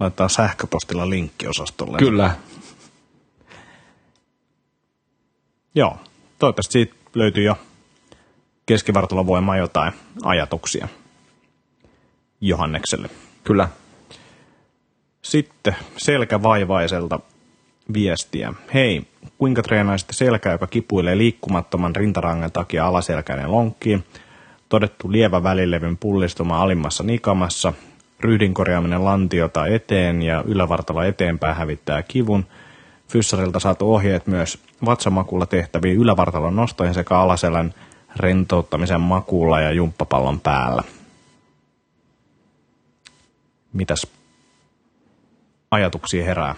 Laittaa sähköpostilla linkkiosastolle. Kyllä, Joo, toivottavasti siitä löytyy jo keskivartalovoimaa jotain ajatuksia Johannekselle. kyllä. Sitten selkävaivaiselta viestiä. Hei, kuinka treenaisitte selkää, joka kipuilee liikkumattoman rintarangan takia alaselkäinen lonkkiin? Todettu lievä välilevyn pullistuma alimmassa nikamassa. Ryhdin korjaaminen lantiota eteen ja ylävartalo eteenpäin hävittää kivun. Fyssarilta saatu ohjeet myös vatsamakulla tehtäviin ylävartalon nostoihin sekä alaselän rentouttamisen makuulla ja jumppapallon päällä. Mitäs ajatuksia herää?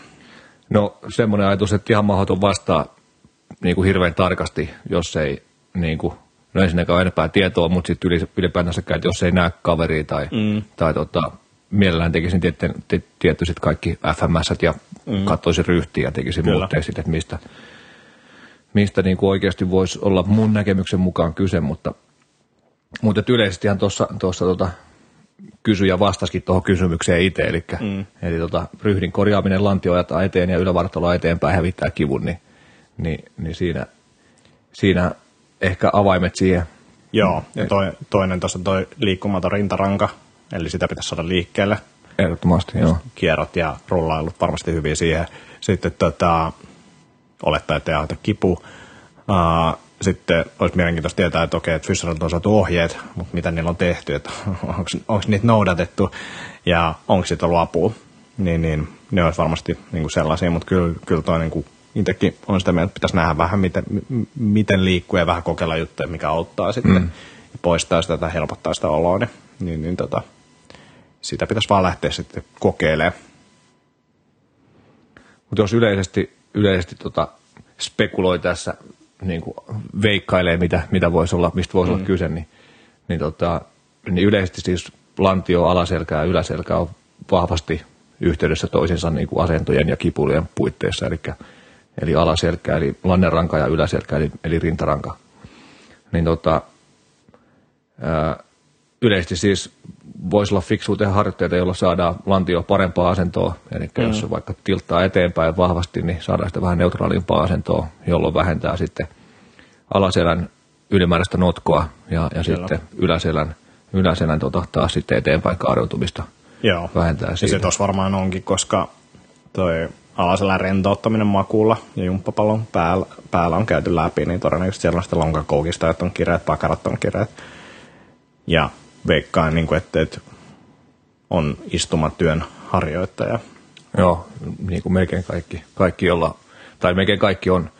No semmoinen ajatus, että ihan mahdoton vastaa niin kuin hirveän tarkasti, jos ei niin kuin, no ensinnäkään ole enempää tietoa, mutta sitten ylipäätänsä että jos ei näe kaveria tai, mm. tai tota, mielellään tekisin tietty, tietty sit kaikki FMS ja mm. katsoisin ryhtiä ja tekisin Kyllä. muut että mistä, mistä niin kuin oikeasti voisi olla mun näkemyksen mukaan kyse, mutta, mutta yleisestihan tuossa tota, kysyjä vastasikin tuohon kysymykseen itse, eli, mm. eli tota, ryhdin korjaaminen lantio ajetaan eteen ja ylävartaloa eteenpäin hävittää kivun, niin, niin, niin siinä, siinä ehkä avaimet siihen. Joo, ja toi, toinen tuossa toi liikkumaton rintaranka, eli sitä pitäisi saada liikkeelle. Ehdottomasti, joo. Kierrot ja rullailut varmasti hyviä siihen. Sitten tota, olettaa, että ei kipu. Uh, sitten olisi mielenkiintoista tietää, että okei, että Fisherilta on saatu ohjeet, mutta mitä niillä on tehty, että onko niitä noudatettu ja onko siitä ollut apua. Niin, niin ne olisi varmasti niin kuin sellaisia, mutta kyllä, kyllä toi niin kuin itsekin on sitä mieltä, että pitäisi nähdä vähän, miten, miten liikkuu ja vähän kokeilla juttuja, mikä auttaa sitten mm. ja poistaa sitä tai helpottaa sitä oloa. Niin, niin, niin tota, sitä pitäisi vaan lähteä sitten kokeilemaan. Mutta jos yleisesti, yleisesti tota, spekuloi tässä, niin kuin veikkailee, mitä, mitä voisi olla, mistä voisi mm. olla kyse, niin, niin, tota, niin yleisesti siis lantio, alaselkä ja yläselkä on vahvasti yhteydessä toisinsa niin kuin asentojen ja kipulijan puitteissa, eli, eli alaselkä, eli lanneranka ja yläselkä, eli, eli rintaranka. Niin tota, ää, yleisesti siis voisi olla fiksua tehdä harjoitteita, joilla saadaan lantio parempaa asentoa. Eli mm. jos se vaikka tilttaa eteenpäin vahvasti, niin saadaan sitä vähän neutraalimpaa asentoa, jolloin vähentää sitten alaselän ylimääräistä notkoa ja, ja sitten yläselän, yläselän tota, taas sitten eteenpäin kaariutumista Joo. vähentää Ja siitä. se tuossa varmaan onkin, koska toi alaselän rentouttaminen makuulla ja jumppapallon päällä, päällä on käyty läpi, niin todennäköisesti siellä on sitten lonkakoukista, että on kireät, pakarat on kireät. Ja veikkaan, niin kuin, että, että on istumatyön harjoittaja. Joo, niin kuin melkein kaikki, kaikki jolla, tai melkein kaikki on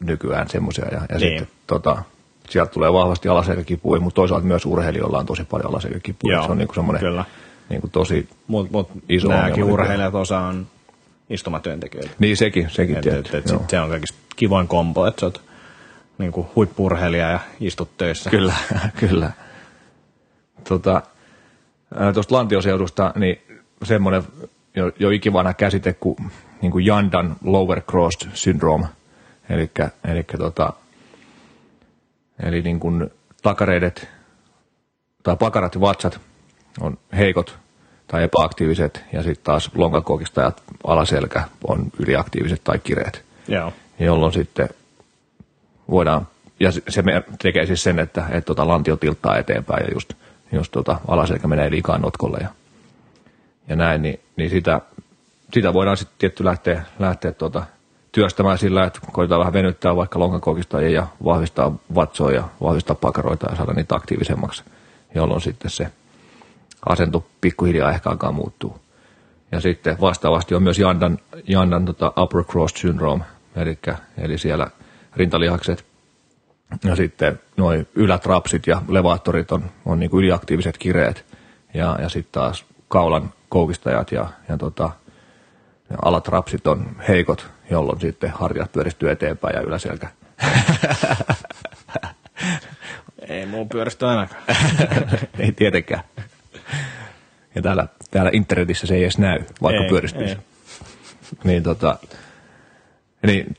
nykyään semmoisia. Ja, ja Niin. sitten tota, sieltä tulee vahvasti alaselkäkipuja, mutta toisaalta myös urheilijoilla on tosi paljon alaselkäkipuja. Joo, Se on niin kuin semmoinen kyllä. niin kuin tosi, Mutta mut Iso nämäkin urheilijat osa on istumatyöntekijöitä. niin sekin, sekin Et, tietty. et, et sit se on kaikista kivoin kombo, että sä oot niin kuin huippurheilija ja istut töissä. Kyllä, kyllä. Tota, tuosta lantioseudusta, niin semmoinen jo, jo ikivanha käsite kuin, niin kuin Jandan lower crossed syndrome. Eli, eli, tota, eli niin kuin takareidet tai pakarat ja vatsat on heikot tai epäaktiiviset ja sitten taas lonkakokista ja alaselkä on yliaktiiviset tai kireet Joo. jolloin sitten voidaan ja se tekee siis sen, että, että tota, lantio tilttaa eteenpäin ja just, just tota, alaselkä menee liikaa notkolle ja, ja näin, niin, niin sitä, sitä voidaan sitten tietty lähteä, lähteä tota, työstämään sillä, että koitetaan vähän venyttää vaikka lonkakokista ja vahvistaa vatsoja ja vahvistaa pakaroita ja saada niitä aktiivisemmaksi, jolloin sitten se asento pikkuhiljaa ehkä alkaa muuttuu. Ja sitten vastaavasti on myös Jandan, Jandan tota upper cross syndrome, eli, eli siellä rintalihakset ja sitten noin ylätrapsit ja levaattorit on, on niin kuin yliaktiiviset kireet ja, ja sitten taas kaulan koukistajat ja, ja tota, ja alatrapsit on heikot, jolloin sitten harjat pyöristyy eteenpäin ja yläselkä. Ei muu pyöristy ainakaan. ei tietenkään. Ja täällä, täällä internetissä se ei edes näy, vaikka ei, pyöristyisi. Ei. Niin, tota, niin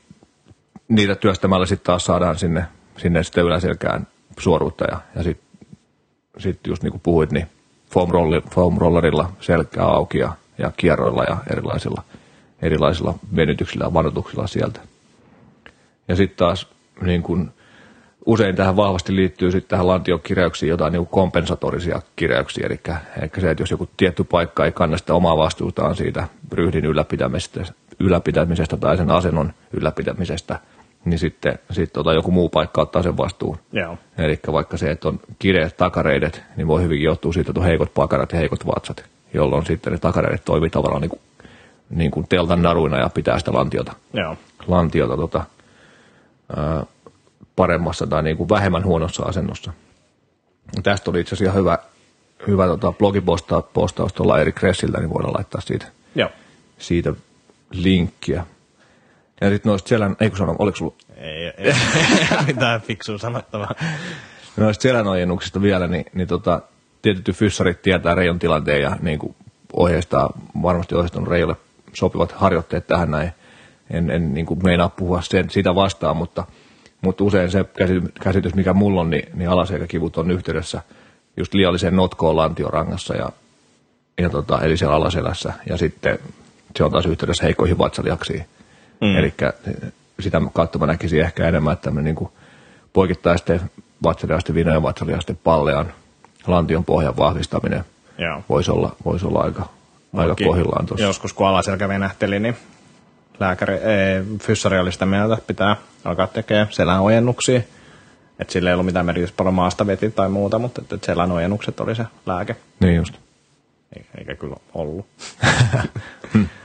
niitä työstämällä sitten taas saadaan sinne, sinne sitten yläselkään suoruutta ja, ja sitten sit just niin kuin puhuit, niin foam, rolli, foam rollerilla selkää auki ja, ja kierroilla ja erilaisilla, erilaisilla venytyksillä ja vanutuksilla sieltä. Ja sitten taas niin kuin, usein tähän vahvasti liittyy sitten tähän lantiokirjauksiin jotain niin kompensatorisia kirjauksia, eli, eli se, että jos joku tietty paikka ei kanna sitä omaa vastuutaan siitä ryhdin ylläpitämisestä, ylläpitämisestä tai sen asennon ylläpitämisestä, niin sitten sit tota joku muu paikka ottaa sen vastuun. Eli vaikka se, että on kireet takareidet, niin voi hyvinkin johtua siitä, että on heikot pakarat ja heikot vatsat, jolloin sitten ne takareidet toimii tavallaan niin kuin, niin kuin teltan naruina ja pitää sitä lantiota, Joo. lantiota tota, ää, paremmassa tai niin kuin vähemmän huonossa asennossa. Tästä oli itse asiassa hyvä, hyvä tota, blogipostaus tuolla Erik Kressiltä, niin voidaan laittaa siitä, Joo. siitä linkkiä. Ja sitten noista selän, eikö sano, oliko sulla? Ei, ei, ei mitään fiksua sanottavaa. Noista selän vielä, niin, niin tota, tietyt fyssarit tietää Reijon tilanteen ja niin kuin ohjeistaa, varmasti ohjeistunut Reijolle sopivat harjoitteet tähän näin. En, en niin kuin meinaa puhua sen, sitä vastaan, mutta, mutta usein se käsitys, mikä mulla on, niin, niin alaselkäkivut on yhteydessä just liialliseen notkoon lantiorangassa ja, ja tota, eli siellä alaselässä ja sitten se on taas yhteydessä heikoihin vatsaliaksiin. Mm. Eli sitä kautta mä näkisin ehkä enemmän, että me niin poikittaisten vatsaliasten, vinojen vatsaliasten pallean lantion pohjan vahvistaminen Joo. voisi olla, voisi olla aika, aika kohillaan tuossa. Joskus kun alaselkä venähteli, niin lääkäri, ei, fyssari oli sitä mieltä, että pitää alkaa tekemään selän ojennuksia. Että sillä ei ollut mitään merkitystä paljon maasta veti tai muuta, mutta että selän ojennukset oli se lääke. Niin just. Eikä kyllä ollut.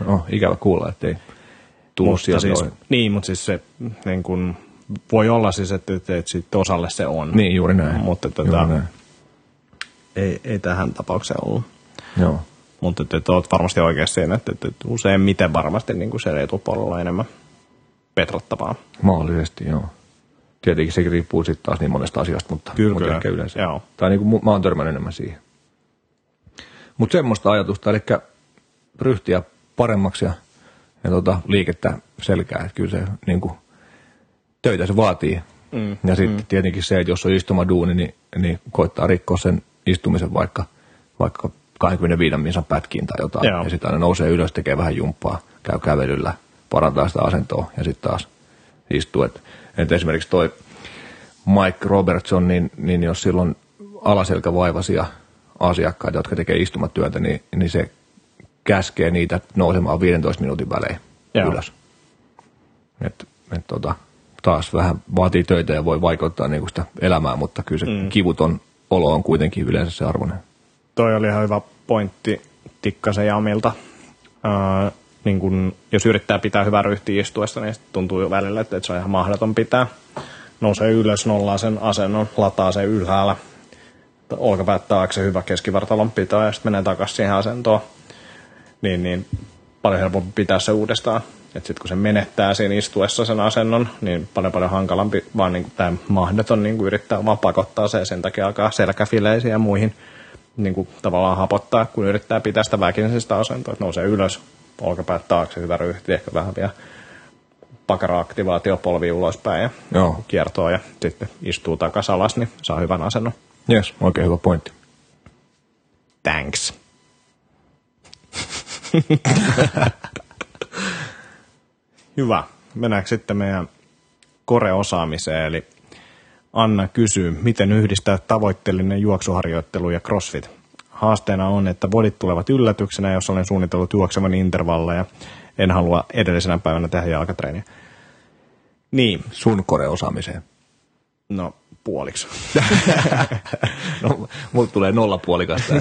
no, ikävä kuulla, että ei tullut mutta siis, Niin, mutta siis se niin kun, voi olla siis, että, että, että sitten osalle se on. Niin, juuri näin. Mutta juuri tota, näin. Ei, ei tähän tapaukseen ollut. Joo. Mutta että, että olet varmasti oikeassa siinä, että, että, että usein miten varmasti niin kuin se etupuolella enemmän petrottavaa. Mahdollisesti, joo. Tietenkin sekin riippuu sitten taas niin monesta asiasta, mutta, kyllä, mutta kyllä. ehkä yleensä. Joo. Tai niin kuin mä oon törmännyt enemmän siihen. Mutta semmoista ajatusta, eli ryhtiä paremmaksi ja ja tota, liikettä selkää. Että kyllä se niin kuin, töitä se vaatii. Mm, ja sitten mm. tietenkin se, että jos on istumaduuni, niin, niin koittaa rikkoa sen istumisen vaikka, vaikka 25 minsan pätkiin tai jotain. Joo. Ja sitten aina nousee ylös, tekee vähän jumppaa, käy kävelyllä, parantaa sitä asentoa ja sitten taas istuu. Et, et esimerkiksi toi Mike Robertson, niin, niin jos silloin alaselkävaivaisia asiakkaita, jotka tekee istumatyötä, niin, niin se käskee niitä nousemaan 15 minuutin välein Joo. ylös. Et, et tota, taas vähän vaatii töitä ja voi vaikuttaa niinku sitä elämää, mutta kyllä se mm. kivuton olo on kuitenkin yleensä se arvoinen. Toi oli ihan hyvä pointti Tikkasen Jamilta. Öö, niin kun, jos yrittää pitää hyvää ryhtiä istuessa, niin tuntuu jo välillä, että se on ihan mahdoton pitää. Nousee ylös, nollaa sen asennon, lataa sen ylhäällä, olkapäät taakse, hyvä keskivartalon pitää ja sitten menee takaisin siihen asentoon niin, niin paljon helpompi pitää se uudestaan. Että sitten kun se menettää siinä istuessa sen asennon, niin paljon paljon hankalampi, vaan niin tämä mahdoton niin kuin yrittää vaan pakottaa se ja sen takia alkaa selkäfileisiin ja muihin niin kuin tavallaan hapottaa, kun yrittää pitää sitä väkisestä asentoa, että nousee ylös, olkapäät taakse, hyvä ryhti, ehkä vähän vielä pakara-aktivaatio, polvi ulospäin ja Joo. kiertoa ja sitten istuu takaisin alas, niin saa hyvän asennon. Yes, oikein hyvä pointti. Thanks. Hyvä. Mennäänkö sitten meidän koreosaamiseen, eli Anna kysyy, miten yhdistää tavoitteellinen juoksuharjoittelu ja crossfit? Haasteena on, että bodit tulevat yllätyksenä, jos olen suunnitellut juoksevan intervalleja. En halua edellisenä päivänä tehdä jalkatreeniä. Niin. Sun koreosaamiseen. No, puoliksi. no, mulla tulee nolla puolikasta.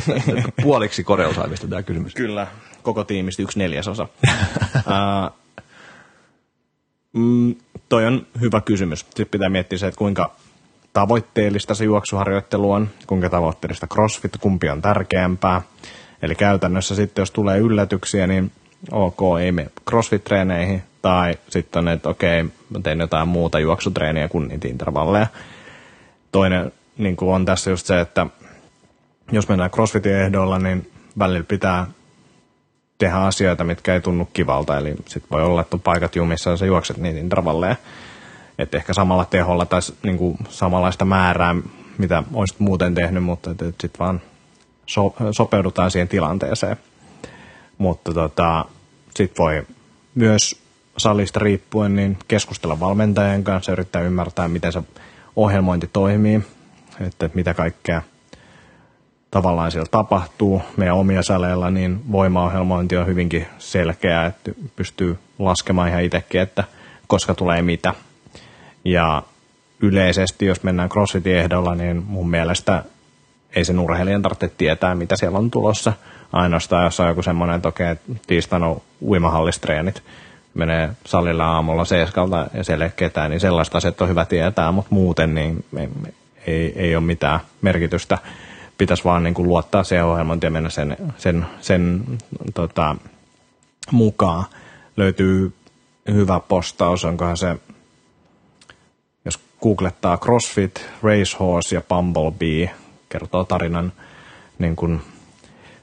Puoliksi koreosaamista tämä kysymys. Kyllä, koko tiimistä yksi neljäsosa. uh, mm, toi on hyvä kysymys. Sitten pitää miettiä se, että kuinka tavoitteellista se juoksuharjoittelu on, kuinka tavoitteellista crossfit, kumpi on tärkeämpää. Eli käytännössä sitten, jos tulee yllätyksiä, niin ok, ei me crossfit-treeneihin, tai sitten on, että okei, mä teen jotain muuta juoksutreeniä kuin niitä intervalleja. Toinen niin kuin on tässä just se, että jos mennään crossfitin ehdolla, niin välillä pitää tehdä asioita, mitkä ei tunnu kivalta. Eli sitten voi olla, että on paikat jumissa ja sä juokset niitä intervalleja. Että ehkä samalla teholla tai niin kuin samanlaista määrää, mitä olisit muuten tehnyt, mutta sitten vaan so, sopeudutaan siihen tilanteeseen. Mutta tota, sitten voi myös salista riippuen niin keskustella valmentajan kanssa, yrittää ymmärtää, miten se ohjelmointi toimii, että mitä kaikkea tavallaan siellä tapahtuu. Meidän omia saleilla niin voimaohjelmointi on hyvinkin selkeää, että pystyy laskemaan ihan itsekin, että koska tulee mitä. Ja yleisesti, jos mennään CrossFitin ehdolla, niin mun mielestä ei sen urheilijan tarvitse tietää, mitä siellä on tulossa. Ainoastaan, jos on joku semmoinen, että okei, tiistaina on uimahallistreenit, menee salilla aamulla seiskalta ja siellä ei ketään, niin sellaista asiat on hyvä tietää, mutta muuten niin ei, ei ole mitään merkitystä. Pitäisi vaan niin kuin luottaa siihen ohjelmaan ja mennä sen, sen, sen tota, mukaan. Löytyy hyvä postaus, onkohan se, jos googlettaa CrossFit, Racehorse ja Bumblebee, kertoo tarinan niin kuin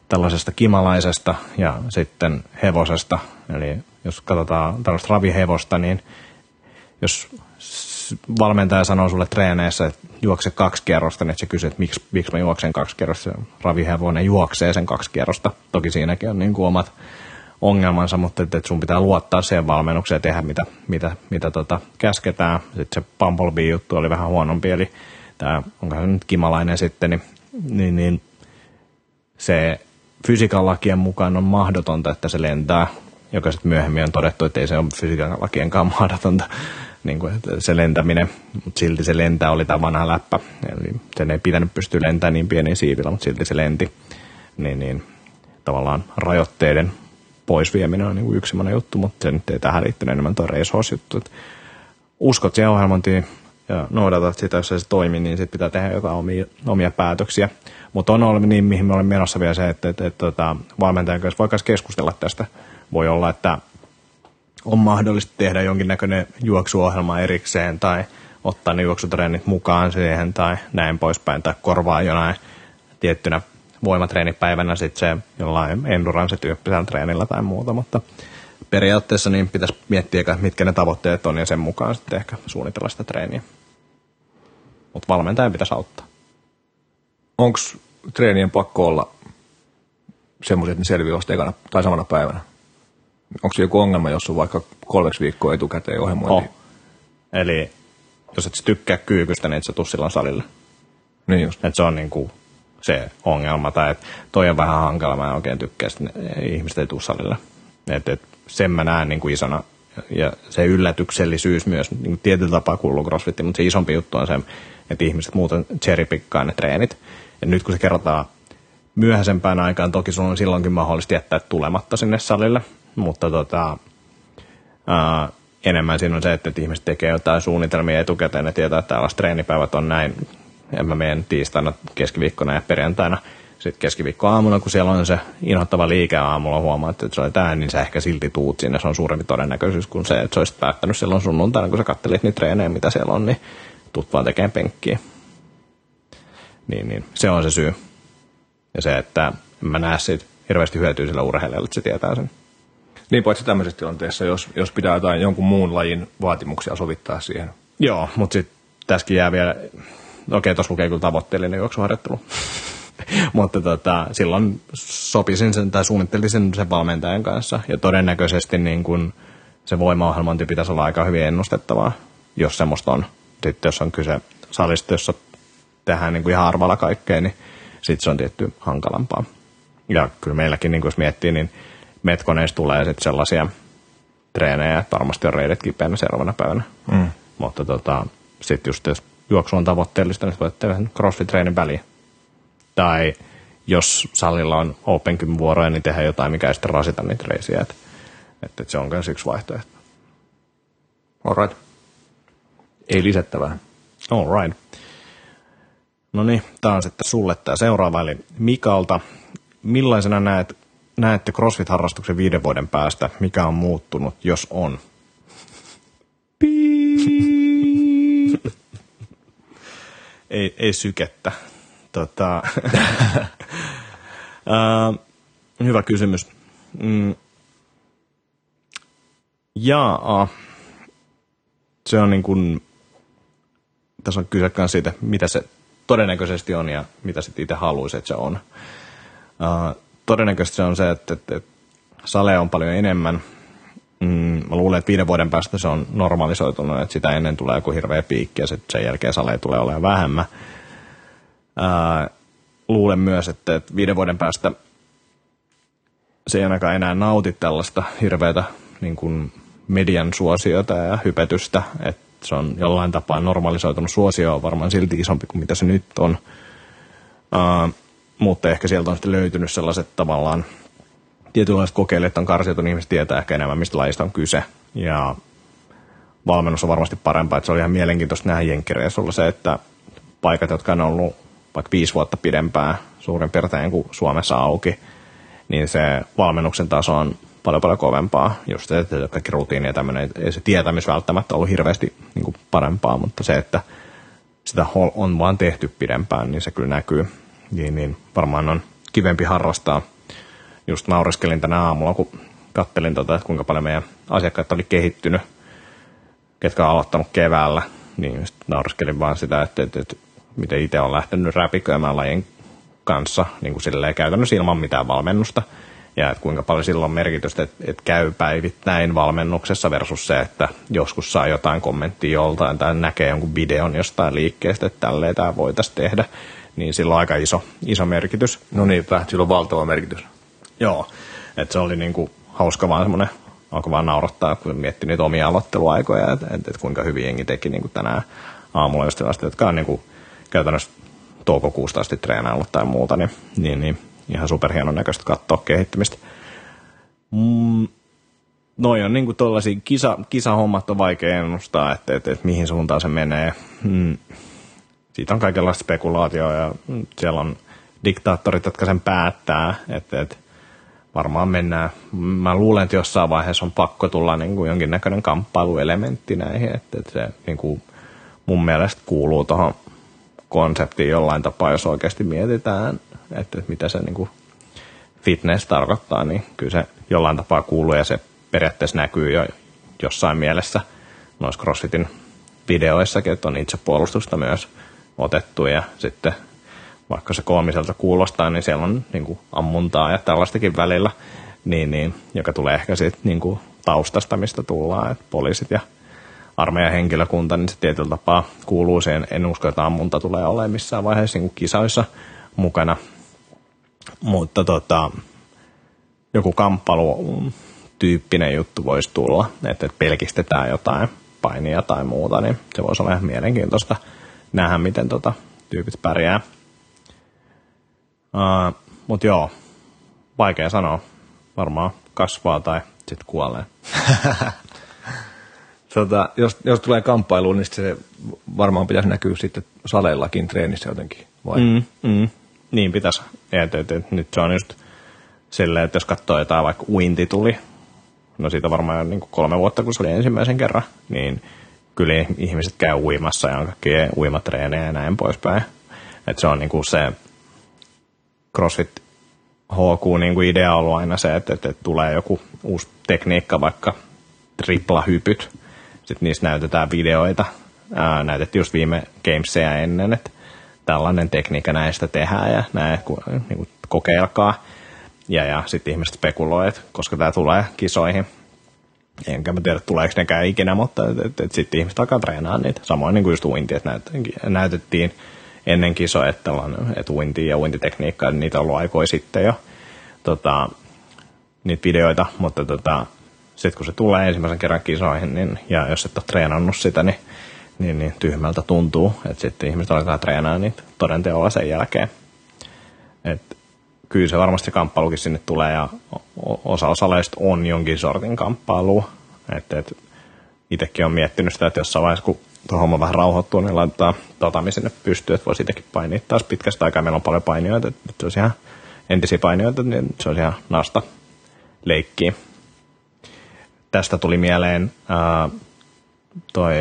tällaisesta kimalaisesta ja sitten hevosesta. Eli jos katsotaan tällaista ravihevosta, niin jos valmentaja sanoo sulle treeneissä, että juokse kaksi kierrosta, niin sä kysyt, että miksi, miksi mä juoksen kaksi kierrosta. Ravihevonen juoksee sen kaksi kierrosta. Toki siinäkin on niin omat ongelmansa, mutta että sun pitää luottaa siihen valmennukseen ja tehdä mitä, mitä, mitä tota käsketään. Sitten se Bumblebee-juttu oli vähän huonompi, eli tämä, onko se nyt kimalainen sitten, niin, niin, niin se fysiikan lakien mukaan on mahdotonta, että se lentää, joka sitten myöhemmin on todettu, että ei se ole fysiikan lakienkaan mahdotonta, niin kuin, että se lentäminen, mutta silti se lentää oli tämä vanha läppä, eli sen ei pitänyt pystyä lentämään niin pieniin siivillä, mutta silti se lenti, niin, niin tavallaan rajoitteiden poisvieminen on niin yksi juttu, mutta se nyt ei tähän liittynyt enemmän tuo racehorse-juttu, että uskot siihen ohjelmointiin ja noudatat sitä, jos se toimii, niin sitten pitää tehdä jotain omia, omia päätöksiä. Mutta on ollut niin, mihin me olemme menossa vielä se, että, että, että, että valmentajan kanssa voi keskustella tästä. Voi olla, että on mahdollista tehdä jonkinnäköinen juoksuohjelma erikseen tai ottaa ne juoksutreenit mukaan siihen tai näin poispäin tai korvaa jonain tiettynä voimatreenipäivänä sitten se jollain endurance-tyyppisellä treenillä tai muuta, mutta periaatteessa niin pitäisi miettiä, mitkä ne tavoitteet on ja sen mukaan sitten ehkä suunnitella sitä treeniä. Mutta valmentajan pitäisi auttaa. Onko treenien pakko olla semmoiset, että ne selviää tai samana päivänä? Onko se joku ongelma, jos on vaikka kolmeksi viikkoa etukäteen ohjelmointi? Oh. Eli jos et tykkää kyykystä, niin et sä tuu silloin salille. Niin just. Et se on niinku se ongelma, tai että toi on vähän hankala, mä en oikein tykkää, että ihmiset ei tuu salille. Et, et sen mä näen niinku isona, ja se yllätyksellisyys myös niin tietyllä tapaa kuuluu crossfitiin, mutta se isompi juttu on se, että ihmiset muuten cherrypikkaa ne treenit. Ja nyt kun se kerrotaan myöhäisempään aikaan, toki sun on silloinkin mahdollista jättää tulematta sinne salille, mutta tota, ää, enemmän siinä on se, että ihmiset tekee jotain suunnitelmia etukäteen ja tietää, että tällaiset treenipäivät on näin. Ja mä menen tiistaina, keskiviikkona ja perjantaina. Sitten keskiviikko aamuna, kun siellä on se inhottava liike aamulla, huomaat, että se on tämä, niin sä ehkä silti tuut sinne. Se on suurempi todennäköisyys kuin se, että sä olisit päättänyt silloin sunnuntaina, kun sä kattelit niitä treenejä, mitä siellä on, niin tuut vaan tekemään penkkiä. Niin, niin, se on se syy. Ja se, että en mä näe siitä hirveästi hyötyä sillä urheilijalle, että se tietää sen. Niin paitsi tämmöisessä tilanteessa, jos, jos pitää jotain jonkun muun lajin vaatimuksia sovittaa siihen. Joo, mutta sitten tässäkin jää vielä, okei, tuossa lukee kyllä tavoitteellinen juoksuharjoittelu. mutta tota, silloin sopisin sen tai suunnittelisin sen valmentajan kanssa. Ja todennäköisesti niin kun se voimaohjelmointi pitäisi olla aika hyvin ennustettavaa, jos semmoista on. Sitten jos on kyse salista, jossa tehdään niin kuin ihan arvalla kaikkea, niin sitten se on tietty hankalampaa. Ja kyllä meilläkin, niin kuin jos miettii, niin metkoneista tulee sitten sellaisia treenejä, että varmasti on reidet kipeänä seuraavana päivänä. Mm. Mutta tota, sitten just jos juoksu on tavoitteellista, niin voit tehdä crossfit-treenin väliin. Tai jos salilla on open vuoroja, niin tehdä jotain, mikä ei sitten rasita niitä reisiä. Että, että se on myös yksi vaihtoehto. Alright. Ei lisättävää. Alright. No niin, tämä on sitten sulle tämä seuraava, eli Mikalta. Millaisena näet, näette CrossFit-harrastuksen viiden vuoden päästä? Mikä on muuttunut, jos on? ei, ei sykettä. Tota, uh, hyvä kysymys. Mm. Jaa, se on niin kuin, tässä on kyse myös siitä, mitä se todennäköisesti on ja mitä sitten itse haluaisi, että se on. Todennäköisesti se on se, että, että, että sale on paljon enemmän. Mm, mä luulen, että viiden vuoden päästä se on normalisoitunut, että sitä ennen tulee joku hirveä piikki ja sitten sen jälkeen sale tulee olemaan vähemmän. Uh, luulen myös, että, että viiden vuoden päästä se ei ainakaan enää nauti tällaista hirveätä niin kuin median suosiota ja hypetystä, että se on jollain tapaa normalisoitunut. Suosio on varmaan silti isompi kuin mitä se nyt on. Uh, mutta ehkä sieltä on sitten löytynyt sellaiset tavallaan tietynlaiset kokeilijat on karsiutunut, ihmiset tietää ehkä enemmän, mistä lajista on kyse. Ja valmennus on varmasti parempaa, että se oli ihan mielenkiintoista nähdä Jenkkireissulla se, että paikat, jotka on ollut vaikka viisi vuotta pidempään suurin piirtein kuin Suomessa auki, niin se valmennuksen taso on paljon paljon kovempaa. Just se, että kaikki rutiini ja tämmöinen, ei se tietämys välttämättä ollut hirveästi niin kuin parempaa, mutta se, että sitä on vaan tehty pidempään, niin se kyllä näkyy. Niin, niin. Varmaan on kivempi harrastaa. Just naureskelin tänä aamulla, kun kattelin tota, että kuinka paljon meidän asiakkaat oli kehittynyt, ketkä on aloittanut keväällä, niin naureskelin vaan sitä, että, että, että miten itse on lähtenyt räpiköimään lajin kanssa niin kuin silleen käytännössä ilman mitään valmennusta – ja että kuinka paljon sillä on merkitystä, että, että käy päivittäin valmennuksessa versus se, että joskus saa jotain kommenttia joltain tai näkee jonkun videon jostain liikkeestä, että tälleen tämä voitaisiin tehdä, niin sillä on aika iso, iso merkitys. No niinpä, sillä on valtava merkitys. Joo, että se oli niin kuin hauska vaan semmoinen, alkoi vaan naurattaa, kun mietti niitä omia aloitteluaikoja, että, että, että kuinka hyvin jengi teki niin kuin tänään aamulla just asti, jotka on niin kuin käytännössä toukokuusta asti treenaillut tai muuta, niin, niin, niin ihan superhienon näköistä katsoa kehittymistä. Mm, noi on niinku tuollaisia kisa, kisahommat on vaikea ennustaa, että, että, että mihin suuntaan se menee. Mm. Siitä on kaikenlaista spekulaatioa ja siellä on diktaattorit, jotka sen päättää, että, että varmaan mennään. Mä luulen, että jossain vaiheessa on pakko tulla niin kuin jonkinnäköinen kamppailuelementti näihin, että, että se niin kuin mun mielestä kuuluu tuohon konseptiin jollain tapaa, jos oikeasti mietitään että, että mitä se niin kuin fitness tarkoittaa, niin kyllä se jollain tapaa kuuluu ja se periaatteessa näkyy jo jossain mielessä noissa CrossFitin videoissakin, että on itsepuolustusta myös otettu ja sitten vaikka se koomiselta kuulostaa, niin siellä on niin kuin ammuntaa ja tällaistakin välillä, niin, niin, joka tulee ehkä siitä niin kuin taustasta, mistä tullaan, että poliisit ja armeijan henkilökunta, niin se tietyllä tapaa kuuluu siihen. En usko, että ammunta tulee olemaan missään vaiheessa niin kisoissa mukana, mutta tota, joku kamppailu tyyppinen juttu voisi tulla, että pelkistetään jotain painia tai muuta, niin se voisi olla ihan mielenkiintoista nähdä, miten tota, tyypit pärjää. Uh, Mutta joo, vaikea sanoa. Varmaan kasvaa tai sitten kuolee. tota, jos, jos tulee kamppailuun, niin se varmaan pitäisi näkyä sitten saleillakin treenissä jotenkin. Vai? Mm, mm. Niin pitäisi. Et, et, et, nyt se on just silleen, että jos katsoo jotain vaikka uinti tuli, no siitä varmaan niin kuin kolme vuotta, kun se oli ensimmäisen kerran, niin kyllä ihmiset käy uimassa ja on kaikkia uimatreenejä ja näin poispäin. Et se on niin kuin se CrossFit HQ niin kuin idea ollut aina se, että, että, tulee joku uusi tekniikka, vaikka triplahypyt, sitten niistä näytetään videoita. Ää, näytettiin just viime Gamesia ennen, että tällainen tekniikka näistä tehdään ja näin, niin kuin kokeilkaa. Ja, ja sitten ihmiset spekuloivat, koska tämä tulee kisoihin. Enkä mä tiedä tuleeko nekään ikinä, mutta sitten ihmiset alkaa treenaa niitä. Samoin niin kuin just uinti, että näytettiin ennen kisoja, että, että uinti ja uintitekniikka, niitä on ollut aikoja sitten jo tota, niitä videoita, mutta tota, sitten kun se tulee ensimmäisen kerran kisoihin, niin, ja jos et ole treenannut sitä, niin, niin, niin tyhmältä tuntuu, että sitten ihmiset alkaa treenaa niitä todenteolla sen jälkeen. Et kyllä se varmasti kamppailukin sinne tulee, ja osa osaleista on jonkin sortin kamppailu. Että et, itsekin on miettinyt sitä, että jossain vaiheessa, kun tuo homma vähän rauhoittuu, niin laitetaan tatami sinne pystyyn, että voisi itsekin painia taas pitkästä aikaa. Meillä on paljon painijoita, että se olisi ihan entisiä painijoita, niin se olisi ihan nasta leikkiä. Tästä tuli mieleen ää, toi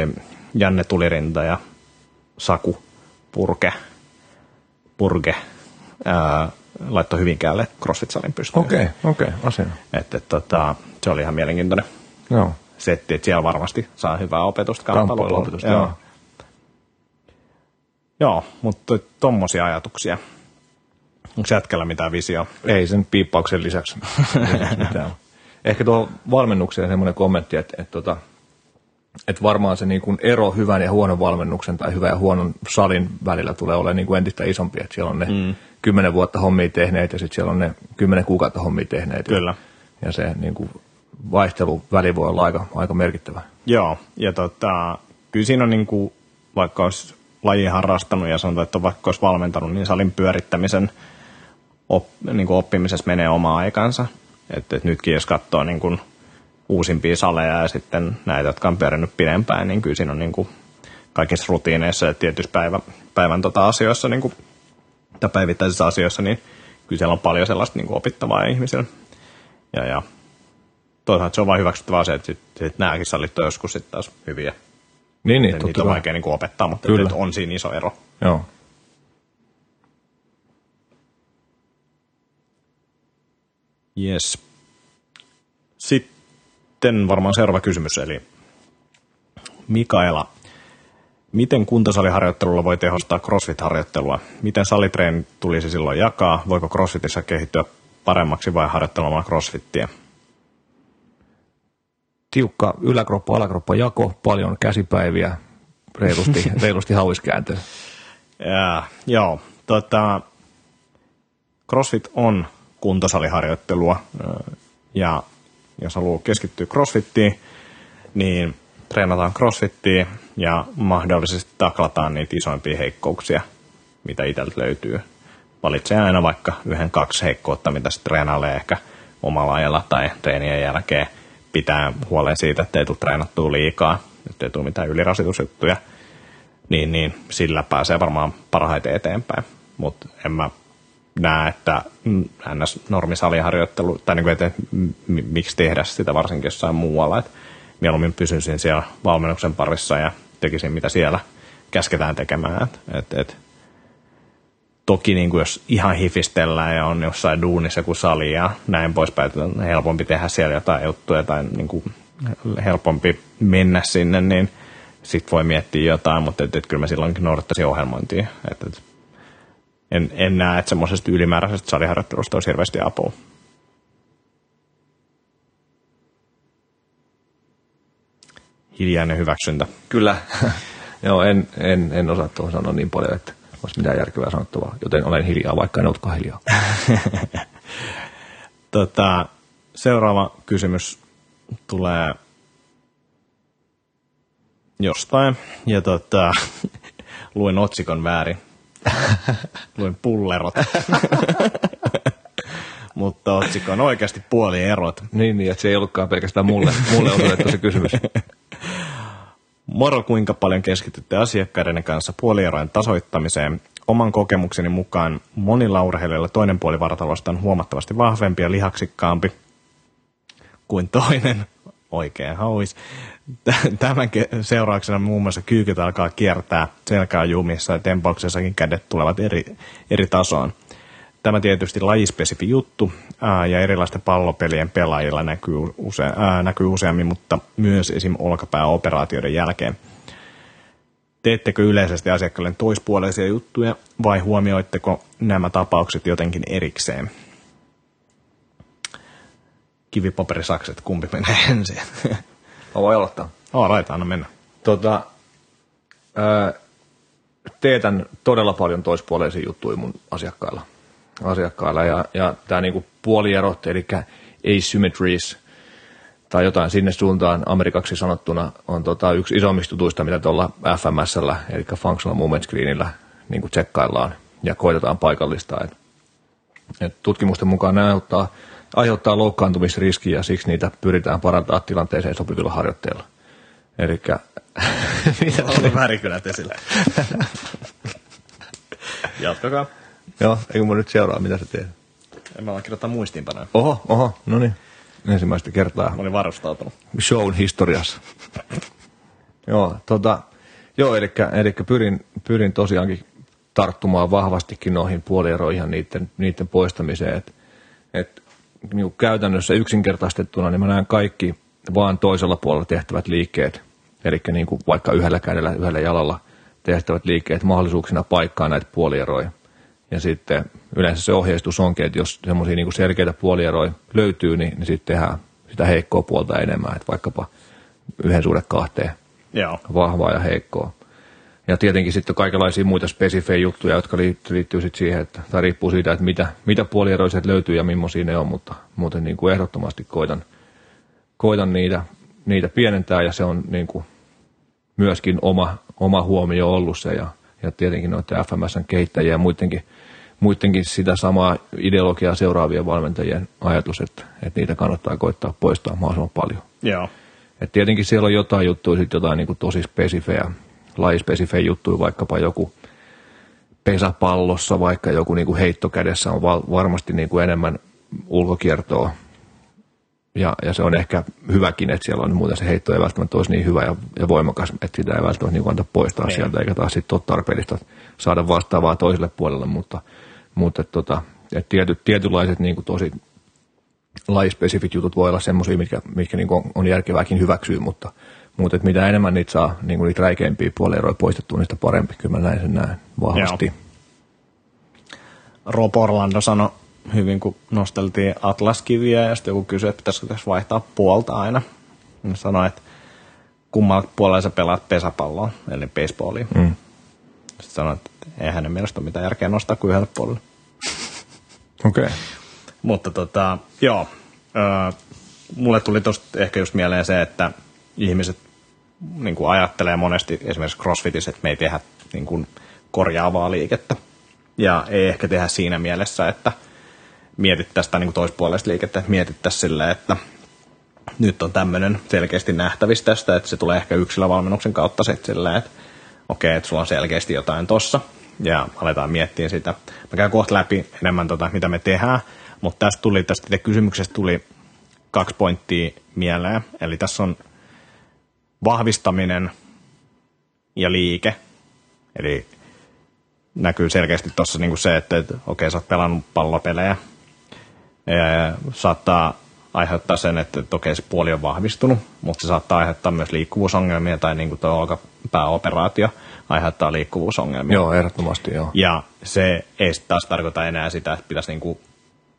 Janne Tulirinta ja Saku Purke, Purke ää, laittoi Hyvinkäälle CrossFit-salin pystyyn. Okei, okay, okei, okay, asia. Että, et, tota, se oli ihan mielenkiintoinen joo. setti, että siellä varmasti saa hyvää opetusta kamppailulla. opetusta, joo. joo. Joo, mutta tuommoisia ajatuksia. Onko jätkällä mitään visio? Ei sen piippauksen lisäksi. Ehkä tuo valmennukseen semmoinen kommentti, että, että, että, että varmaan se niin kuin ero hyvän ja huonon valmennuksen tai hyvän ja huonon salin välillä tulee olemaan niin kuin entistä isompi. Että siellä on ne mm. Kymmenen vuotta hommia tehneet ja sitten siellä on ne kymmenen kuukautta hommia tehneet. Kyllä. Ja, ja se niin kuin vaihteluväli voi olla aika, aika merkittävä. Joo, ja tota, kyllä siinä on niin kuin, vaikka olisi laji harrastanut ja sanotaan, että vaikka olisi valmentanut, niin salin pyörittämisen op, niin kuin oppimisessa menee oma aikansa. Et, et nytkin jos katsoo niin kuin uusimpia saleja ja sitten näitä, jotka on pyörinyt pidempään, niin kyllä siinä on niin kuin kaikissa rutiineissa ja tietyissä päivä, päivän tota asioissa niin kuin, tai päivittäisissä asioissa, niin kyllä siellä on paljon sellaista niin kuin opittavaa ihmisillä. Ja, ja toisaalta se on vain hyväksyttävää se, että sit, sit nämäkin salit on joskus sitten taas hyviä. Niin, niin, niitä on vaikea niin kuin opettaa, mutta Kyllä. on siinä iso ero. Joo. Yes. Sitten varmaan seuraava kysymys, eli Mikaela, miten kuntosaliharjoittelulla voi tehostaa CrossFit-harjoittelua? Miten salitreeni tulisi silloin jakaa? Voiko CrossFitissa kehittyä paremmaksi vai harjoittelemalla CrossFittiä? Tiukka yläkroppa, alakroppa jako, paljon käsipäiviä, reilusti, reilusti hauiskääntöä. Ja, joo, tota, CrossFit on kuntosaliharjoittelua. Ja jos haluaa keskittyä crossfittiin, niin treenataan crossfittiin ja mahdollisesti taklataan niitä isoimpia heikkouksia, mitä itseltä löytyy. Valitsee aina vaikka yhden, kaksi heikkoutta, mitä sitten treenailee ehkä omalla ajalla tai treenien jälkeen. Pitää huolen siitä, että ei tule treenattua liikaa, että ei tule mitään ylirasitusjuttuja. Niin, niin sillä pääsee varmaan parhaiten eteenpäin. Mutta en mä näe, että ns. normisaliharjoittelu, tai niin kuin, että miksi tehdä sitä varsinkin jossain muualla, että mieluummin pysyisin siellä valmennuksen parissa ja tekisin mitä siellä käsketään tekemään. Et, et. Toki niin kuin jos ihan hifistellään ja on jossain duunissa kuin sali ja näin poispäin, että on helpompi tehdä siellä jotain juttuja tai niin kuin helpompi mennä sinne, niin sitten voi miettiä jotain, mutta et, et kyllä mä silloinkin noudattaisin ohjelmointia. Et, et en, en näe, että semmoisesta ylimääräisestä saliharjoittelusta olisi hirveästi apua. Hiljainen hyväksyntä. Kyllä. Joo, en, en, en osaa tuohon sanoa niin paljon, että olisi mitään järkevää sanottavaa, joten olen hiljaa, vaikka en olekaan hiljaa. tota, seuraava kysymys tulee jostain, ja tota, luin otsikon väärin. Luin pullerot. Mutta otsikko on oikeasti puoli erot. Niin, niin, että se ei ollutkaan pelkästään mulle, mulle osoitettu se kysymys. Moro, kuinka paljon keskitytte asiakkaiden kanssa puolierojen tasoittamiseen? Oman kokemukseni mukaan monilla urheilijoilla toinen puoli vartalosta on huomattavasti vahvempi ja lihaksikkaampi kuin toinen. Oikein hauis. Tämän seurauksena muun muassa kyykyt alkaa kiertää selkää jumissa ja tempauksessakin kädet tulevat eri, eri tasoon. Tämä tietysti lajispesifi juttu ää, ja erilaisten pallopelien pelaajilla näkyy, use, ää, näkyy useammin, mutta myös esim. olkapääoperaatioiden jälkeen. Teettekö yleisesti asiakkaille toispuoleisia juttuja vai huomioitteko nämä tapaukset jotenkin erikseen? kivipaperisakset, kumpi menee ensin. Mä voin aloittaa. Oh, laita, anna mennä. Tota, ää, teetän todella paljon toispuoleisia juttuja mun asiakkailla. Asiakkailla ja, ja tämä niinku puolierot, eli asymmetries, tai jotain sinne suuntaan amerikaksi sanottuna, on tota yksi isommista jutuista, mitä tuolla FMSllä, eli Functional Movement Screenillä, niin kuin tsekkaillaan ja koitetaan paikallistaa. Et, et tutkimusten mukaan ne aiheuttaa, aiheuttaa loukkaantumisriskiä ja siksi niitä pyritään parantaa tilanteeseen sopivilla harjoitteilla. Eli mitä on värikylät esillä. Jatkakaa. Joo, eikö mun nyt seuraa, mitä sä teet? En mä vaan kirjoittaa muistiinpanoja. Oho, oho, no niin. Ensimmäistä kertaa. Mä olin varustautunut. Shown historiassa. joo, tota, joo, eli, eli pyrin, pyrin tosiaankin tarttumaan vahvastikin noihin puolieroihin niiden, niiden poistamiseen. Et, et, niin käytännössä yksinkertaistettuna niin mä näen kaikki vaan toisella puolella tehtävät liikkeet, eli niin kuin vaikka yhdellä kädellä, yhdellä jalalla tehtävät liikkeet mahdollisuuksina paikkaa näitä puolieroja. Ja sitten yleensä se ohjeistus onkin, että jos semmoisia niin selkeitä puolieroja löytyy, niin, niin sitten tehdään sitä heikkoa puolta enemmän, että vaikkapa yhden suhde kahteen Joo. vahvaa ja heikkoa. Ja tietenkin sitten kaikenlaisia muita spesifejä juttuja, jotka liittyy, liittyy sitten siihen, että, tai riippuu siitä, että mitä, mitä puolieroiset löytyy ja millaisia ne on, mutta muuten niin kuin ehdottomasti koitan, koitan niitä, niitä pienentää ja se on niin kuin myöskin oma, oma huomio ollut se ja, ja tietenkin noiden FMSn kehittäjiä ja muidenkin, muidenkin sitä samaa ideologiaa seuraavien valmentajien ajatus, että, että niitä kannattaa koittaa poistaa mahdollisimman paljon. Joo. Et tietenkin siellä on jotain juttuja, sit jotain niin kuin tosi spesifejä, lajispesifejä juttuja, vaikkapa joku pesäpallossa, vaikka joku niin kuin heittokädessä on val- varmasti niin kuin enemmän ulkokiertoa. Ja, ja, se on ehkä hyväkin, että siellä on muuten se heitto ei välttämättä olisi niin hyvä ja, ja voimakas, että sitä ei välttämättä niin anta poistaa niin. sieltä, eikä taas sitten ole tarpeellista saada vastaavaa toiselle puolelle, mutta, mutta tota, et tietyt, tietynlaiset niin kuin tosi lajispesifit jutut voi olla semmoisia, mitkä, mitkä niin on, on järkevääkin hyväksyä, mutta, mutta että mitä enemmän niitä saa niin kuin niitä räikeimpiä puolieroja poistettua, sitä parempi. Kyllä mä näin sen näin vahvasti. Joo. Rob Orlando sanoi hyvin, kun nosteltiin atlaskiviä ja sitten joku kysyi, että pitäisikö tässä vaihtaa puolta aina. Hän sanoi, että kummalla puolella sä pelaat pesäpalloa, eli baseballia. Mm. Sitten sanoi, että eihän hänen mielestä ole mitään järkeä nostaa kuin yhdelle puolelle. Okei. Okay. Mutta tota, joo, mulle tuli tosta ehkä just mieleen se, että ihmiset niin kuin ajattelee monesti esimerkiksi CrossFitissä, että me ei tehdä niin kuin korjaavaa liikettä. Ja ei ehkä tehdä siinä mielessä, että mietittäisiin sitä niin toispuolesta liikettä, että mietittäisiin silleen, että nyt on tämmöinen selkeästi nähtävissä tästä, että se tulee ehkä yksilövalmennuksen kautta sitten silleen, että okei, että sulla on selkeästi jotain tossa, ja aletaan miettiä sitä. Mä käyn kohta läpi enemmän tota, mitä me tehdään, mutta tästä tuli, tästä kysymyksestä tuli kaksi pointtia mieleen. Eli tässä on vahvistaminen ja liike. Eli näkyy selkeästi tuossa niinku se, että, että okei, sä oot pelannut pallopelejä. Ja saattaa aiheuttaa sen, että, että okei, se puoli on vahvistunut, mutta se saattaa aiheuttaa myös liikkuvuusongelmia tai niin kuin tuo pääoperaatio aiheuttaa liikkuvuusongelmia. Joo, ehdottomasti joo. Ja se ei taas tarkoita enää sitä, että pitäisi niin kuin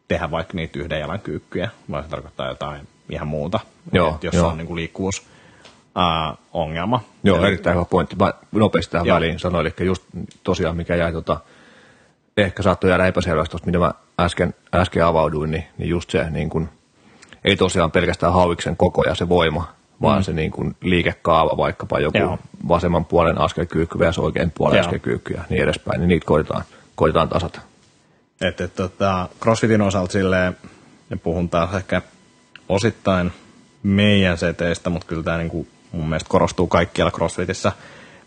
tehdä vaikka niitä yhden jalan kyykkyjä, vaan se tarkoittaa jotain ihan muuta, joo, jos joo. on niin kuin liikkuvuus ää, ongelma. Joo, Eli, erittäin hyvä pointti. Mä nopeasti tähän joo. väliin sanoin, eli just tosiaan mikä jäi tota, ehkä saattoi jäädä epäselväksi tuosta, mitä mä äsken, äsken avauduin, niin, niin just se niin kun, ei tosiaan pelkästään hauiksen koko ja se voima, vaan mm. se niin kun liikekaava, vaikkapa joku Joo. vasemman puolen askelkyykky vs. oikein puolen Joo. askelkyykky ja niin edespäin, niin niitä koitetaan, koitetaan tasata. Että et, tota, CrossFitin osalta silleen, ja puhun taas ehkä osittain meidän seteistä, mutta kyllä tämä niinku mun mielestä korostuu kaikkialla CrossFitissä.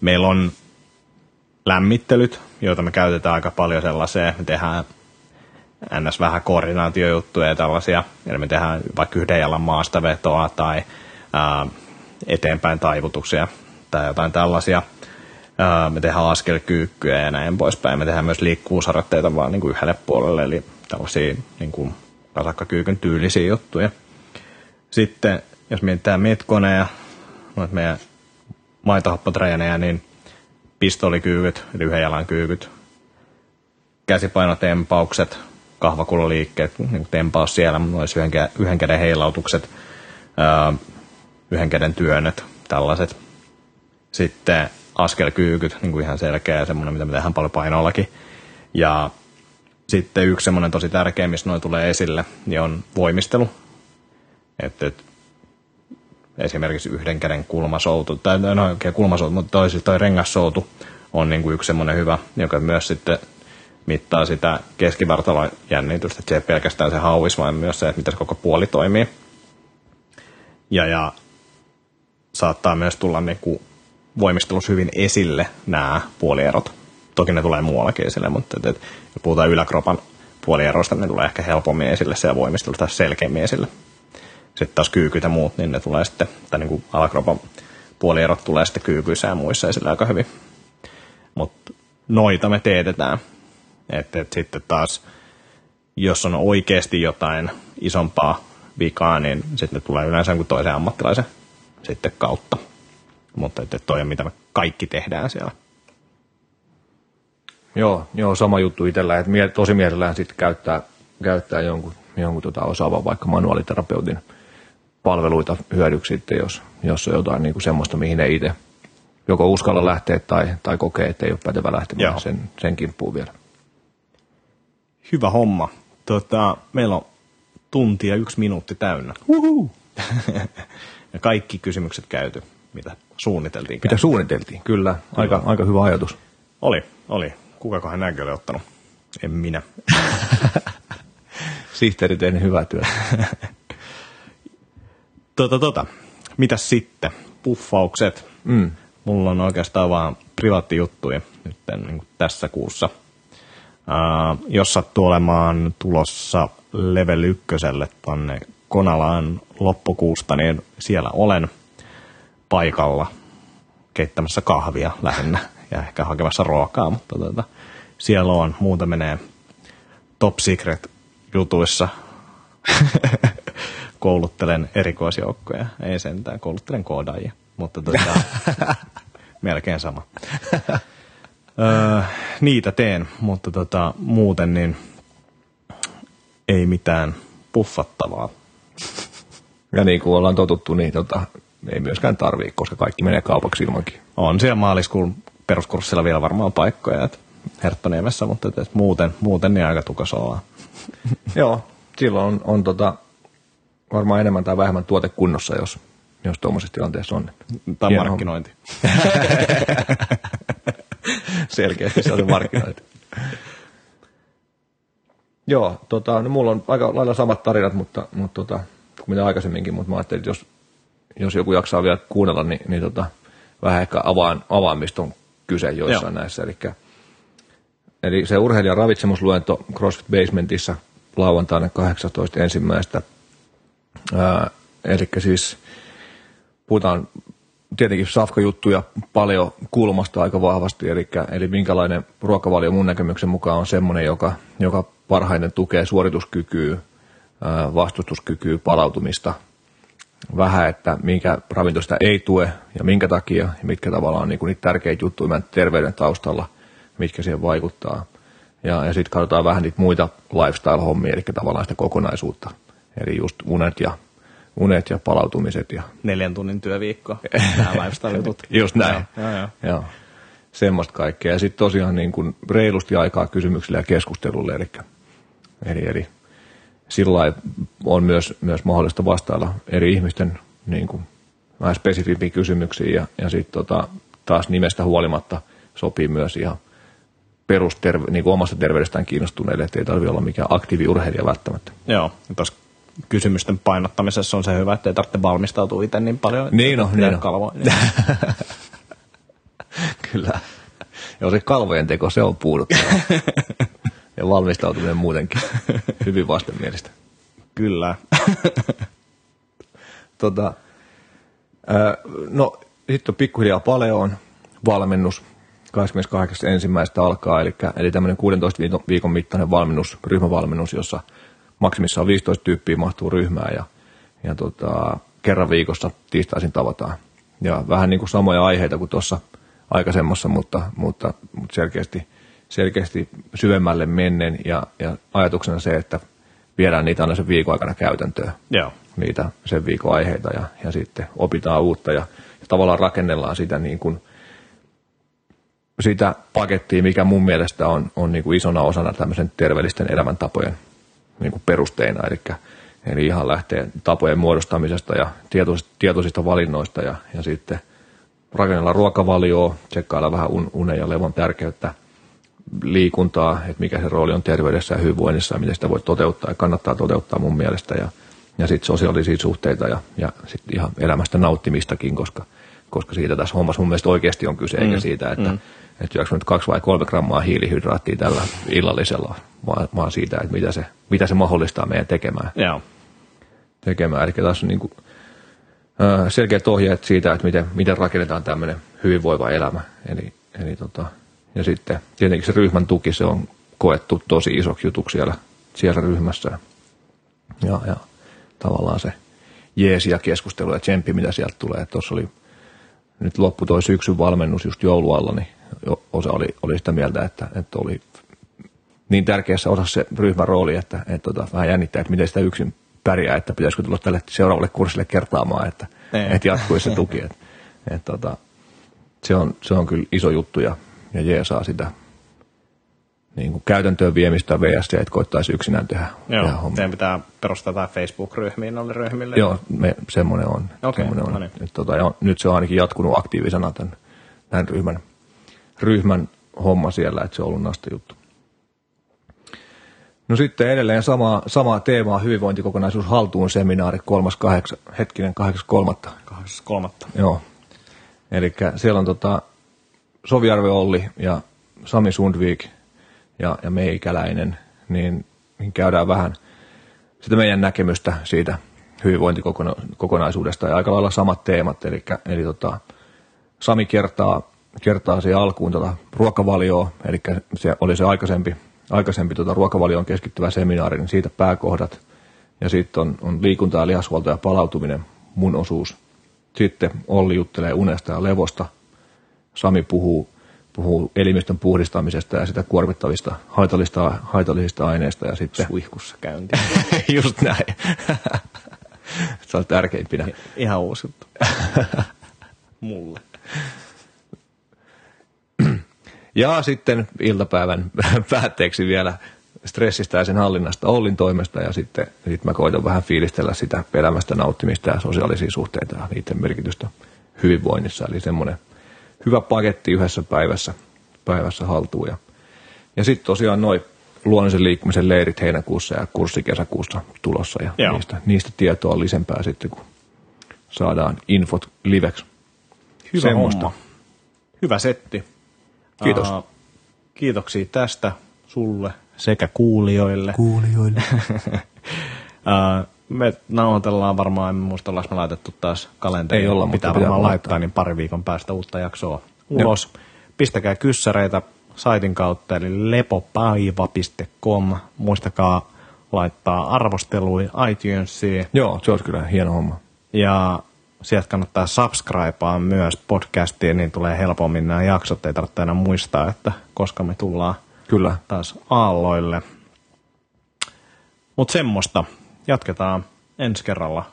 Meillä on lämmittelyt, joita me käytetään aika paljon sellaiseen. Me tehdään ns. vähän koordinaatiojuttuja ja tällaisia. Eli me tehdään vaikka yhden jalan maastavetoa tai ää, eteenpäin taivutuksia tai jotain tällaisia. Ää, me tehdään askelkyykkyjä ja näin poispäin. Me tehdään myös liikkuvuusharjoitteita vaan niin kuin yhdelle puolelle, eli tällaisia niin kuin rasakkakyykyn tyylisiä juttuja. Sitten jos mietitään metkoneja, noita meidän maitohappotreenejä, niin yhden jalan kyykyt, käsipainotempaukset, kahvakuloliikkeet, niin tempaus siellä, olisi yhden, yhden käden heilautukset, yhden käden työnnöt, tällaiset. Sitten askelkyykyt, niin kuin ihan selkeä semmoinen, mitä me tehdään paljon painollakin. Ja sitten yksi semmoinen tosi tärkeä, missä noin tulee esille, niin on voimistelu. Että et, esimerkiksi yhden käden kulmasoutu, tai no oikein kulmasoutu, mutta toi, toi rengassoutu on niin kuin yksi semmoinen hyvä, joka myös sitten mittaa sitä keskivartalon jännitystä, että se ei pelkästään se hauis, vaan myös se, että miten se koko puoli toimii. Ja, ja saattaa myös tulla niin kuin voimistelussa hyvin esille nämä puolierot. Toki ne tulee muuallakin esille, mutta et, et, jos puhutaan yläkropan puolieroista, niin ne tulee ehkä helpommin esille se voimistelusta selkeämmin esille. Sitten taas kyykyt ja muut, niin ne tulee sitten, tai niin kuin alakropan puolierot tulee sitten kyykyissä ja muissa esille aika hyvin. Mutta noita me teetetään. Että et sitten taas, jos on oikeasti jotain isompaa vikaa, niin sitten tulee yleensä kuin toisen ammattilaisen sitten kautta. Mutta että toi on mitä me kaikki tehdään siellä. Joo, joo sama juttu itsellä, että tosi mielellään sitten käyttää, käyttää jonkun, jonkun tota osaavan vaikka manuaaliterapeutin palveluita hyödyksi sitten, jos, jos on jotain niin kuin semmoista, mihin ei itse joko uskalla lähteä tai, tai kokee, että ei ole pätevä lähtemään sen, sen kimppuun vielä. Hyvä homma. Tota, meillä on tunti ja yksi minuutti täynnä. ja kaikki kysymykset käyty, mitä suunniteltiin. Mitä suunniteltiin, kyllä. Aika, kyllä. aika hyvä ajatus. Oli, oli. Kukakohan näkö oli ottanut? En minä. Sihteeri tehnyt hyvää työtä. tota, tota. Mitäs sitten? Puffaukset. Mm. Mulla on oikeastaan vaan privaattijuttuja nyt niin tässä kuussa. Uh, jos sattuu olemaan tulossa level ykköselle tonne Konalaan loppukuusta, niin siellä olen paikalla keittämässä kahvia lähinnä ja ehkä hakemassa ruokaa, mutta tuota, siellä on. Muuta menee top secret jutuissa. kouluttelen erikoisjoukkoja, ei sentään, kouluttelen koodaajia, mutta tuota, melkein sama. öö, niitä teen, mutta tota, muuten niin ei mitään puffattavaa. Ja niin kuin ollaan totuttu, niin tota, ei myöskään tarvii, koska kaikki menee kaupaksi ilmankin. On siellä maaliskuun peruskurssilla vielä varmaan paikkoja, että Herttoniemessä, mutta että muuten, muuten niin aika tukas ollaan. Joo, silloin on, on tota, varmaan enemmän tai vähemmän tuote kunnossa, jos, jos tuommoisessa tilanteessa on. Tai Hieno markkinointi. Selkeästi se on se markkinointi. Joo, tota, no mulla on aika lailla samat tarinat, mutta, mutta tota, kuin mitä aikaisemminkin, mutta mä ajattelin, että jos, jos joku jaksaa vielä kuunnella, niin, niin tota, vähän ehkä avaan, avaamista on kyse joissain Joo. näissä. Eli, eli se urheilijan ravitsemusluento CrossFit Basementissa lauantaina 18. eli siis puhutaan tietenkin safkajuttuja paljon kulmasta aika vahvasti, eli, eli minkälainen ruokavalio mun näkemyksen mukaan on semmoinen, joka, joka parhaiten tukee suorituskykyä, vastustuskykyä, palautumista, vähän, että minkä ravinto sitä ei tue ja minkä takia ja mitkä tavallaan on niin niitä tärkeitä juttuja terveyden taustalla, mitkä siihen vaikuttaa. Ja, ja sitten katsotaan vähän niitä muita lifestyle-hommia, eli tavallaan sitä kokonaisuutta. Eli just unet ja, unet ja palautumiset. Ja... Neljän tunnin työviikko, nämä lifestyle-jutut. just näin. Joo, joo, joo. Semmoista kaikkea. Ja sitten tosiaan niin kuin reilusti aikaa kysymyksille ja keskustelulle. Eli, eli, eli sillä on myös, myös mahdollista vastailla eri ihmisten niin kuin, vähän spesifimpiin kysymyksiin ja, ja sitten tota, taas nimestä huolimatta sopii myös ihan perusterve, niin kuin omasta terveydestään kiinnostuneille, että ei tarvitse olla mikään aktiiviurheilija välttämättä. Joo, ja tuossa kysymysten painottamisessa on se hyvä, että ei tarvitse valmistautua itse niin paljon. Niin on, niin on. Kyllä. Joo, se kalvojen teko, se on puuduttava. ja valmistautuminen muutenkin hyvin vastenmielistä. Kyllä. tota, no, sitten on pikkuhiljaa Paleoon valmennus. 28.1. alkaa, eli, eli tämmöinen 16 viikon mittainen valmennus, ryhmävalmennus, jossa maksimissaan 15 tyyppiä mahtuu ryhmään ja, ja tota, kerran viikossa tiistaisin tavataan. Ja vähän niin kuin samoja aiheita kuin tuossa aikaisemmassa, mutta, mutta, mutta selkeästi selkeästi syvemmälle mennen ja, ja ajatuksena se, että viedään niitä aina sen viikon aikana käytäntöön. Joo. Niitä sen viikon aiheita ja, ja sitten opitaan uutta ja, ja tavallaan rakennellaan sitä niin kuin, sitä pakettia, mikä mun mielestä on, on niin kuin isona osana tämmöisen terveellisten elämäntapojen niin kuin perusteina. Eli, eli ihan lähtee tapojen muodostamisesta ja tietoisista, valinnoista ja, ja sitten rakennella ruokavalioa, tsekkailla vähän un, unen ja levon tärkeyttä, liikuntaa, että mikä se rooli on terveydessä ja hyvinvoinnissa ja miten sitä voi toteuttaa ja kannattaa toteuttaa mun mielestä ja, ja sitten sosiaalisia suhteita ja, ja sitten ihan elämästä nauttimistakin, koska, koska siitä tässä hommassa mun mielestä oikeasti on kyse, mm. eikä siitä, että, mm. että syöksä nyt kaksi vai kolme grammaa hiilihydraattia tällä illallisella, vaan, vaan siitä, että mitä se, mitä se mahdollistaa meidän tekemään. Joo. tekemään. Eli tässä on niin kuin, selkeät ohjeet siitä, että miten, miten rakennetaan tämmöinen hyvinvoiva elämä. Eli, eli tota, ja sitten tietenkin se ryhmän tuki, se on koettu tosi isoksi jutuksi siellä, siellä ryhmässä. Ja, ja tavallaan se jeesi ja keskustelu ja tsemppi, mitä sieltä tulee. Tuossa oli nyt loppu toi syksyn valmennus just joulualla, niin osa oli, oli sitä mieltä, että, että oli niin tärkeässä osassa se ryhmän rooli, että, että, että tota, vähän jännittää, että miten sitä yksin pärjää, että pitäisikö tulla tälle seuraavalle kurssille kertaamaan, että, että jatkuisi se tuki. Että, että, että, tota, se, on, se on kyllä iso juttu ja, ja jeesaa sitä niin kuin käytäntöön viemistä VS, että koittaisi yksinään tehdä, Joo, tehdä hommia. pitää perustaa jotain Facebook-ryhmiä noille ryhmille. Joo, me, semmoinen on. Okei, semmoinen on. no niin. Et, tota, ja nyt se on ainakin jatkunut aktiivisena tämän, tämän ryhmän, ryhmän homma siellä, että se on ollut nasta juttu. No sitten edelleen sama, samaa teemaa hyvinvointikokonaisuus haltuun seminaari 3.8. hetkinen 8.3. 8.3. Joo. Eli siellä on tota Sovijärvi Olli ja Sami Sundvik ja, ja meikäläinen, niin, niin käydään vähän sitä meidän näkemystä siitä hyvinvointikokonaisuudesta ja aika lailla samat teemat. Eli, eli tota, Sami kertaa, kertaa siihen alkuun tota ruokavalioa, eli se oli se aikaisempi, aikaisempi tota ruokavalioon keskittyvä seminaari, niin siitä pääkohdat. Ja sitten on, on liikunta ja lihashuolto ja palautuminen, mun osuus. Sitten Olli juttelee unesta ja levosta. Sami puhuu, puhuu elimistön puhdistamisesta ja sitä kuormittavista haitallista, haitallisista aineista. Ja sitten, Suihkussa käynti. just näin. Se on tärkeimpinä. Ihan uusi. Mulle. Ja sitten iltapäivän päätteeksi vielä stressistä ja sen hallinnasta Ollin toimesta ja sitten sit mä koitan vähän fiilistellä sitä elämästä nauttimista ja sosiaalisia suhteita ja niiden merkitystä hyvinvoinnissa. Eli semmoinen hyvä paketti yhdessä päivässä, päivässä haltuun. Ja, ja sitten tosiaan noin luonnollisen liikkumisen leirit heinäkuussa ja kurssi kesäkuussa tulossa ja Joo. niistä, niistä tietoa lisempää sitten, kun saadaan infot liveksi. Hyvä Semmoista. homma. Hyvä setti. Kiitos. Uh, kiitoksia tästä sulle sekä kuulijoille. Kuulijoille. Uh, me nauhoitellaan varmaan, en muista ollaanko me laitettu taas kalenteriin. Ei olla, pitää pitää varmaan laittaa. laittaa, niin pari viikon päästä uutta jaksoa ulos. Pistäkää kyssäreitä saitin kautta, eli lepopaiva.com. Muistakaa laittaa arvosteluja iTunesiin. Joo, se olisi kyllä hieno homma. Ja sieltä kannattaa subscribea myös podcastiin, niin tulee helpommin nämä jaksot. Ei tarvitse enää muistaa, että koska me tullaan Kyllä. taas aalloille. Mutta semmoista. Jatketaan ensi kerralla.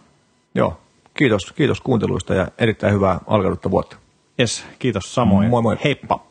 Joo. Kiitos, kiitos kuunteluista ja erittäin hyvää alkanutta vuotta. Yes, kiitos samoin. Moi moi. Heippa.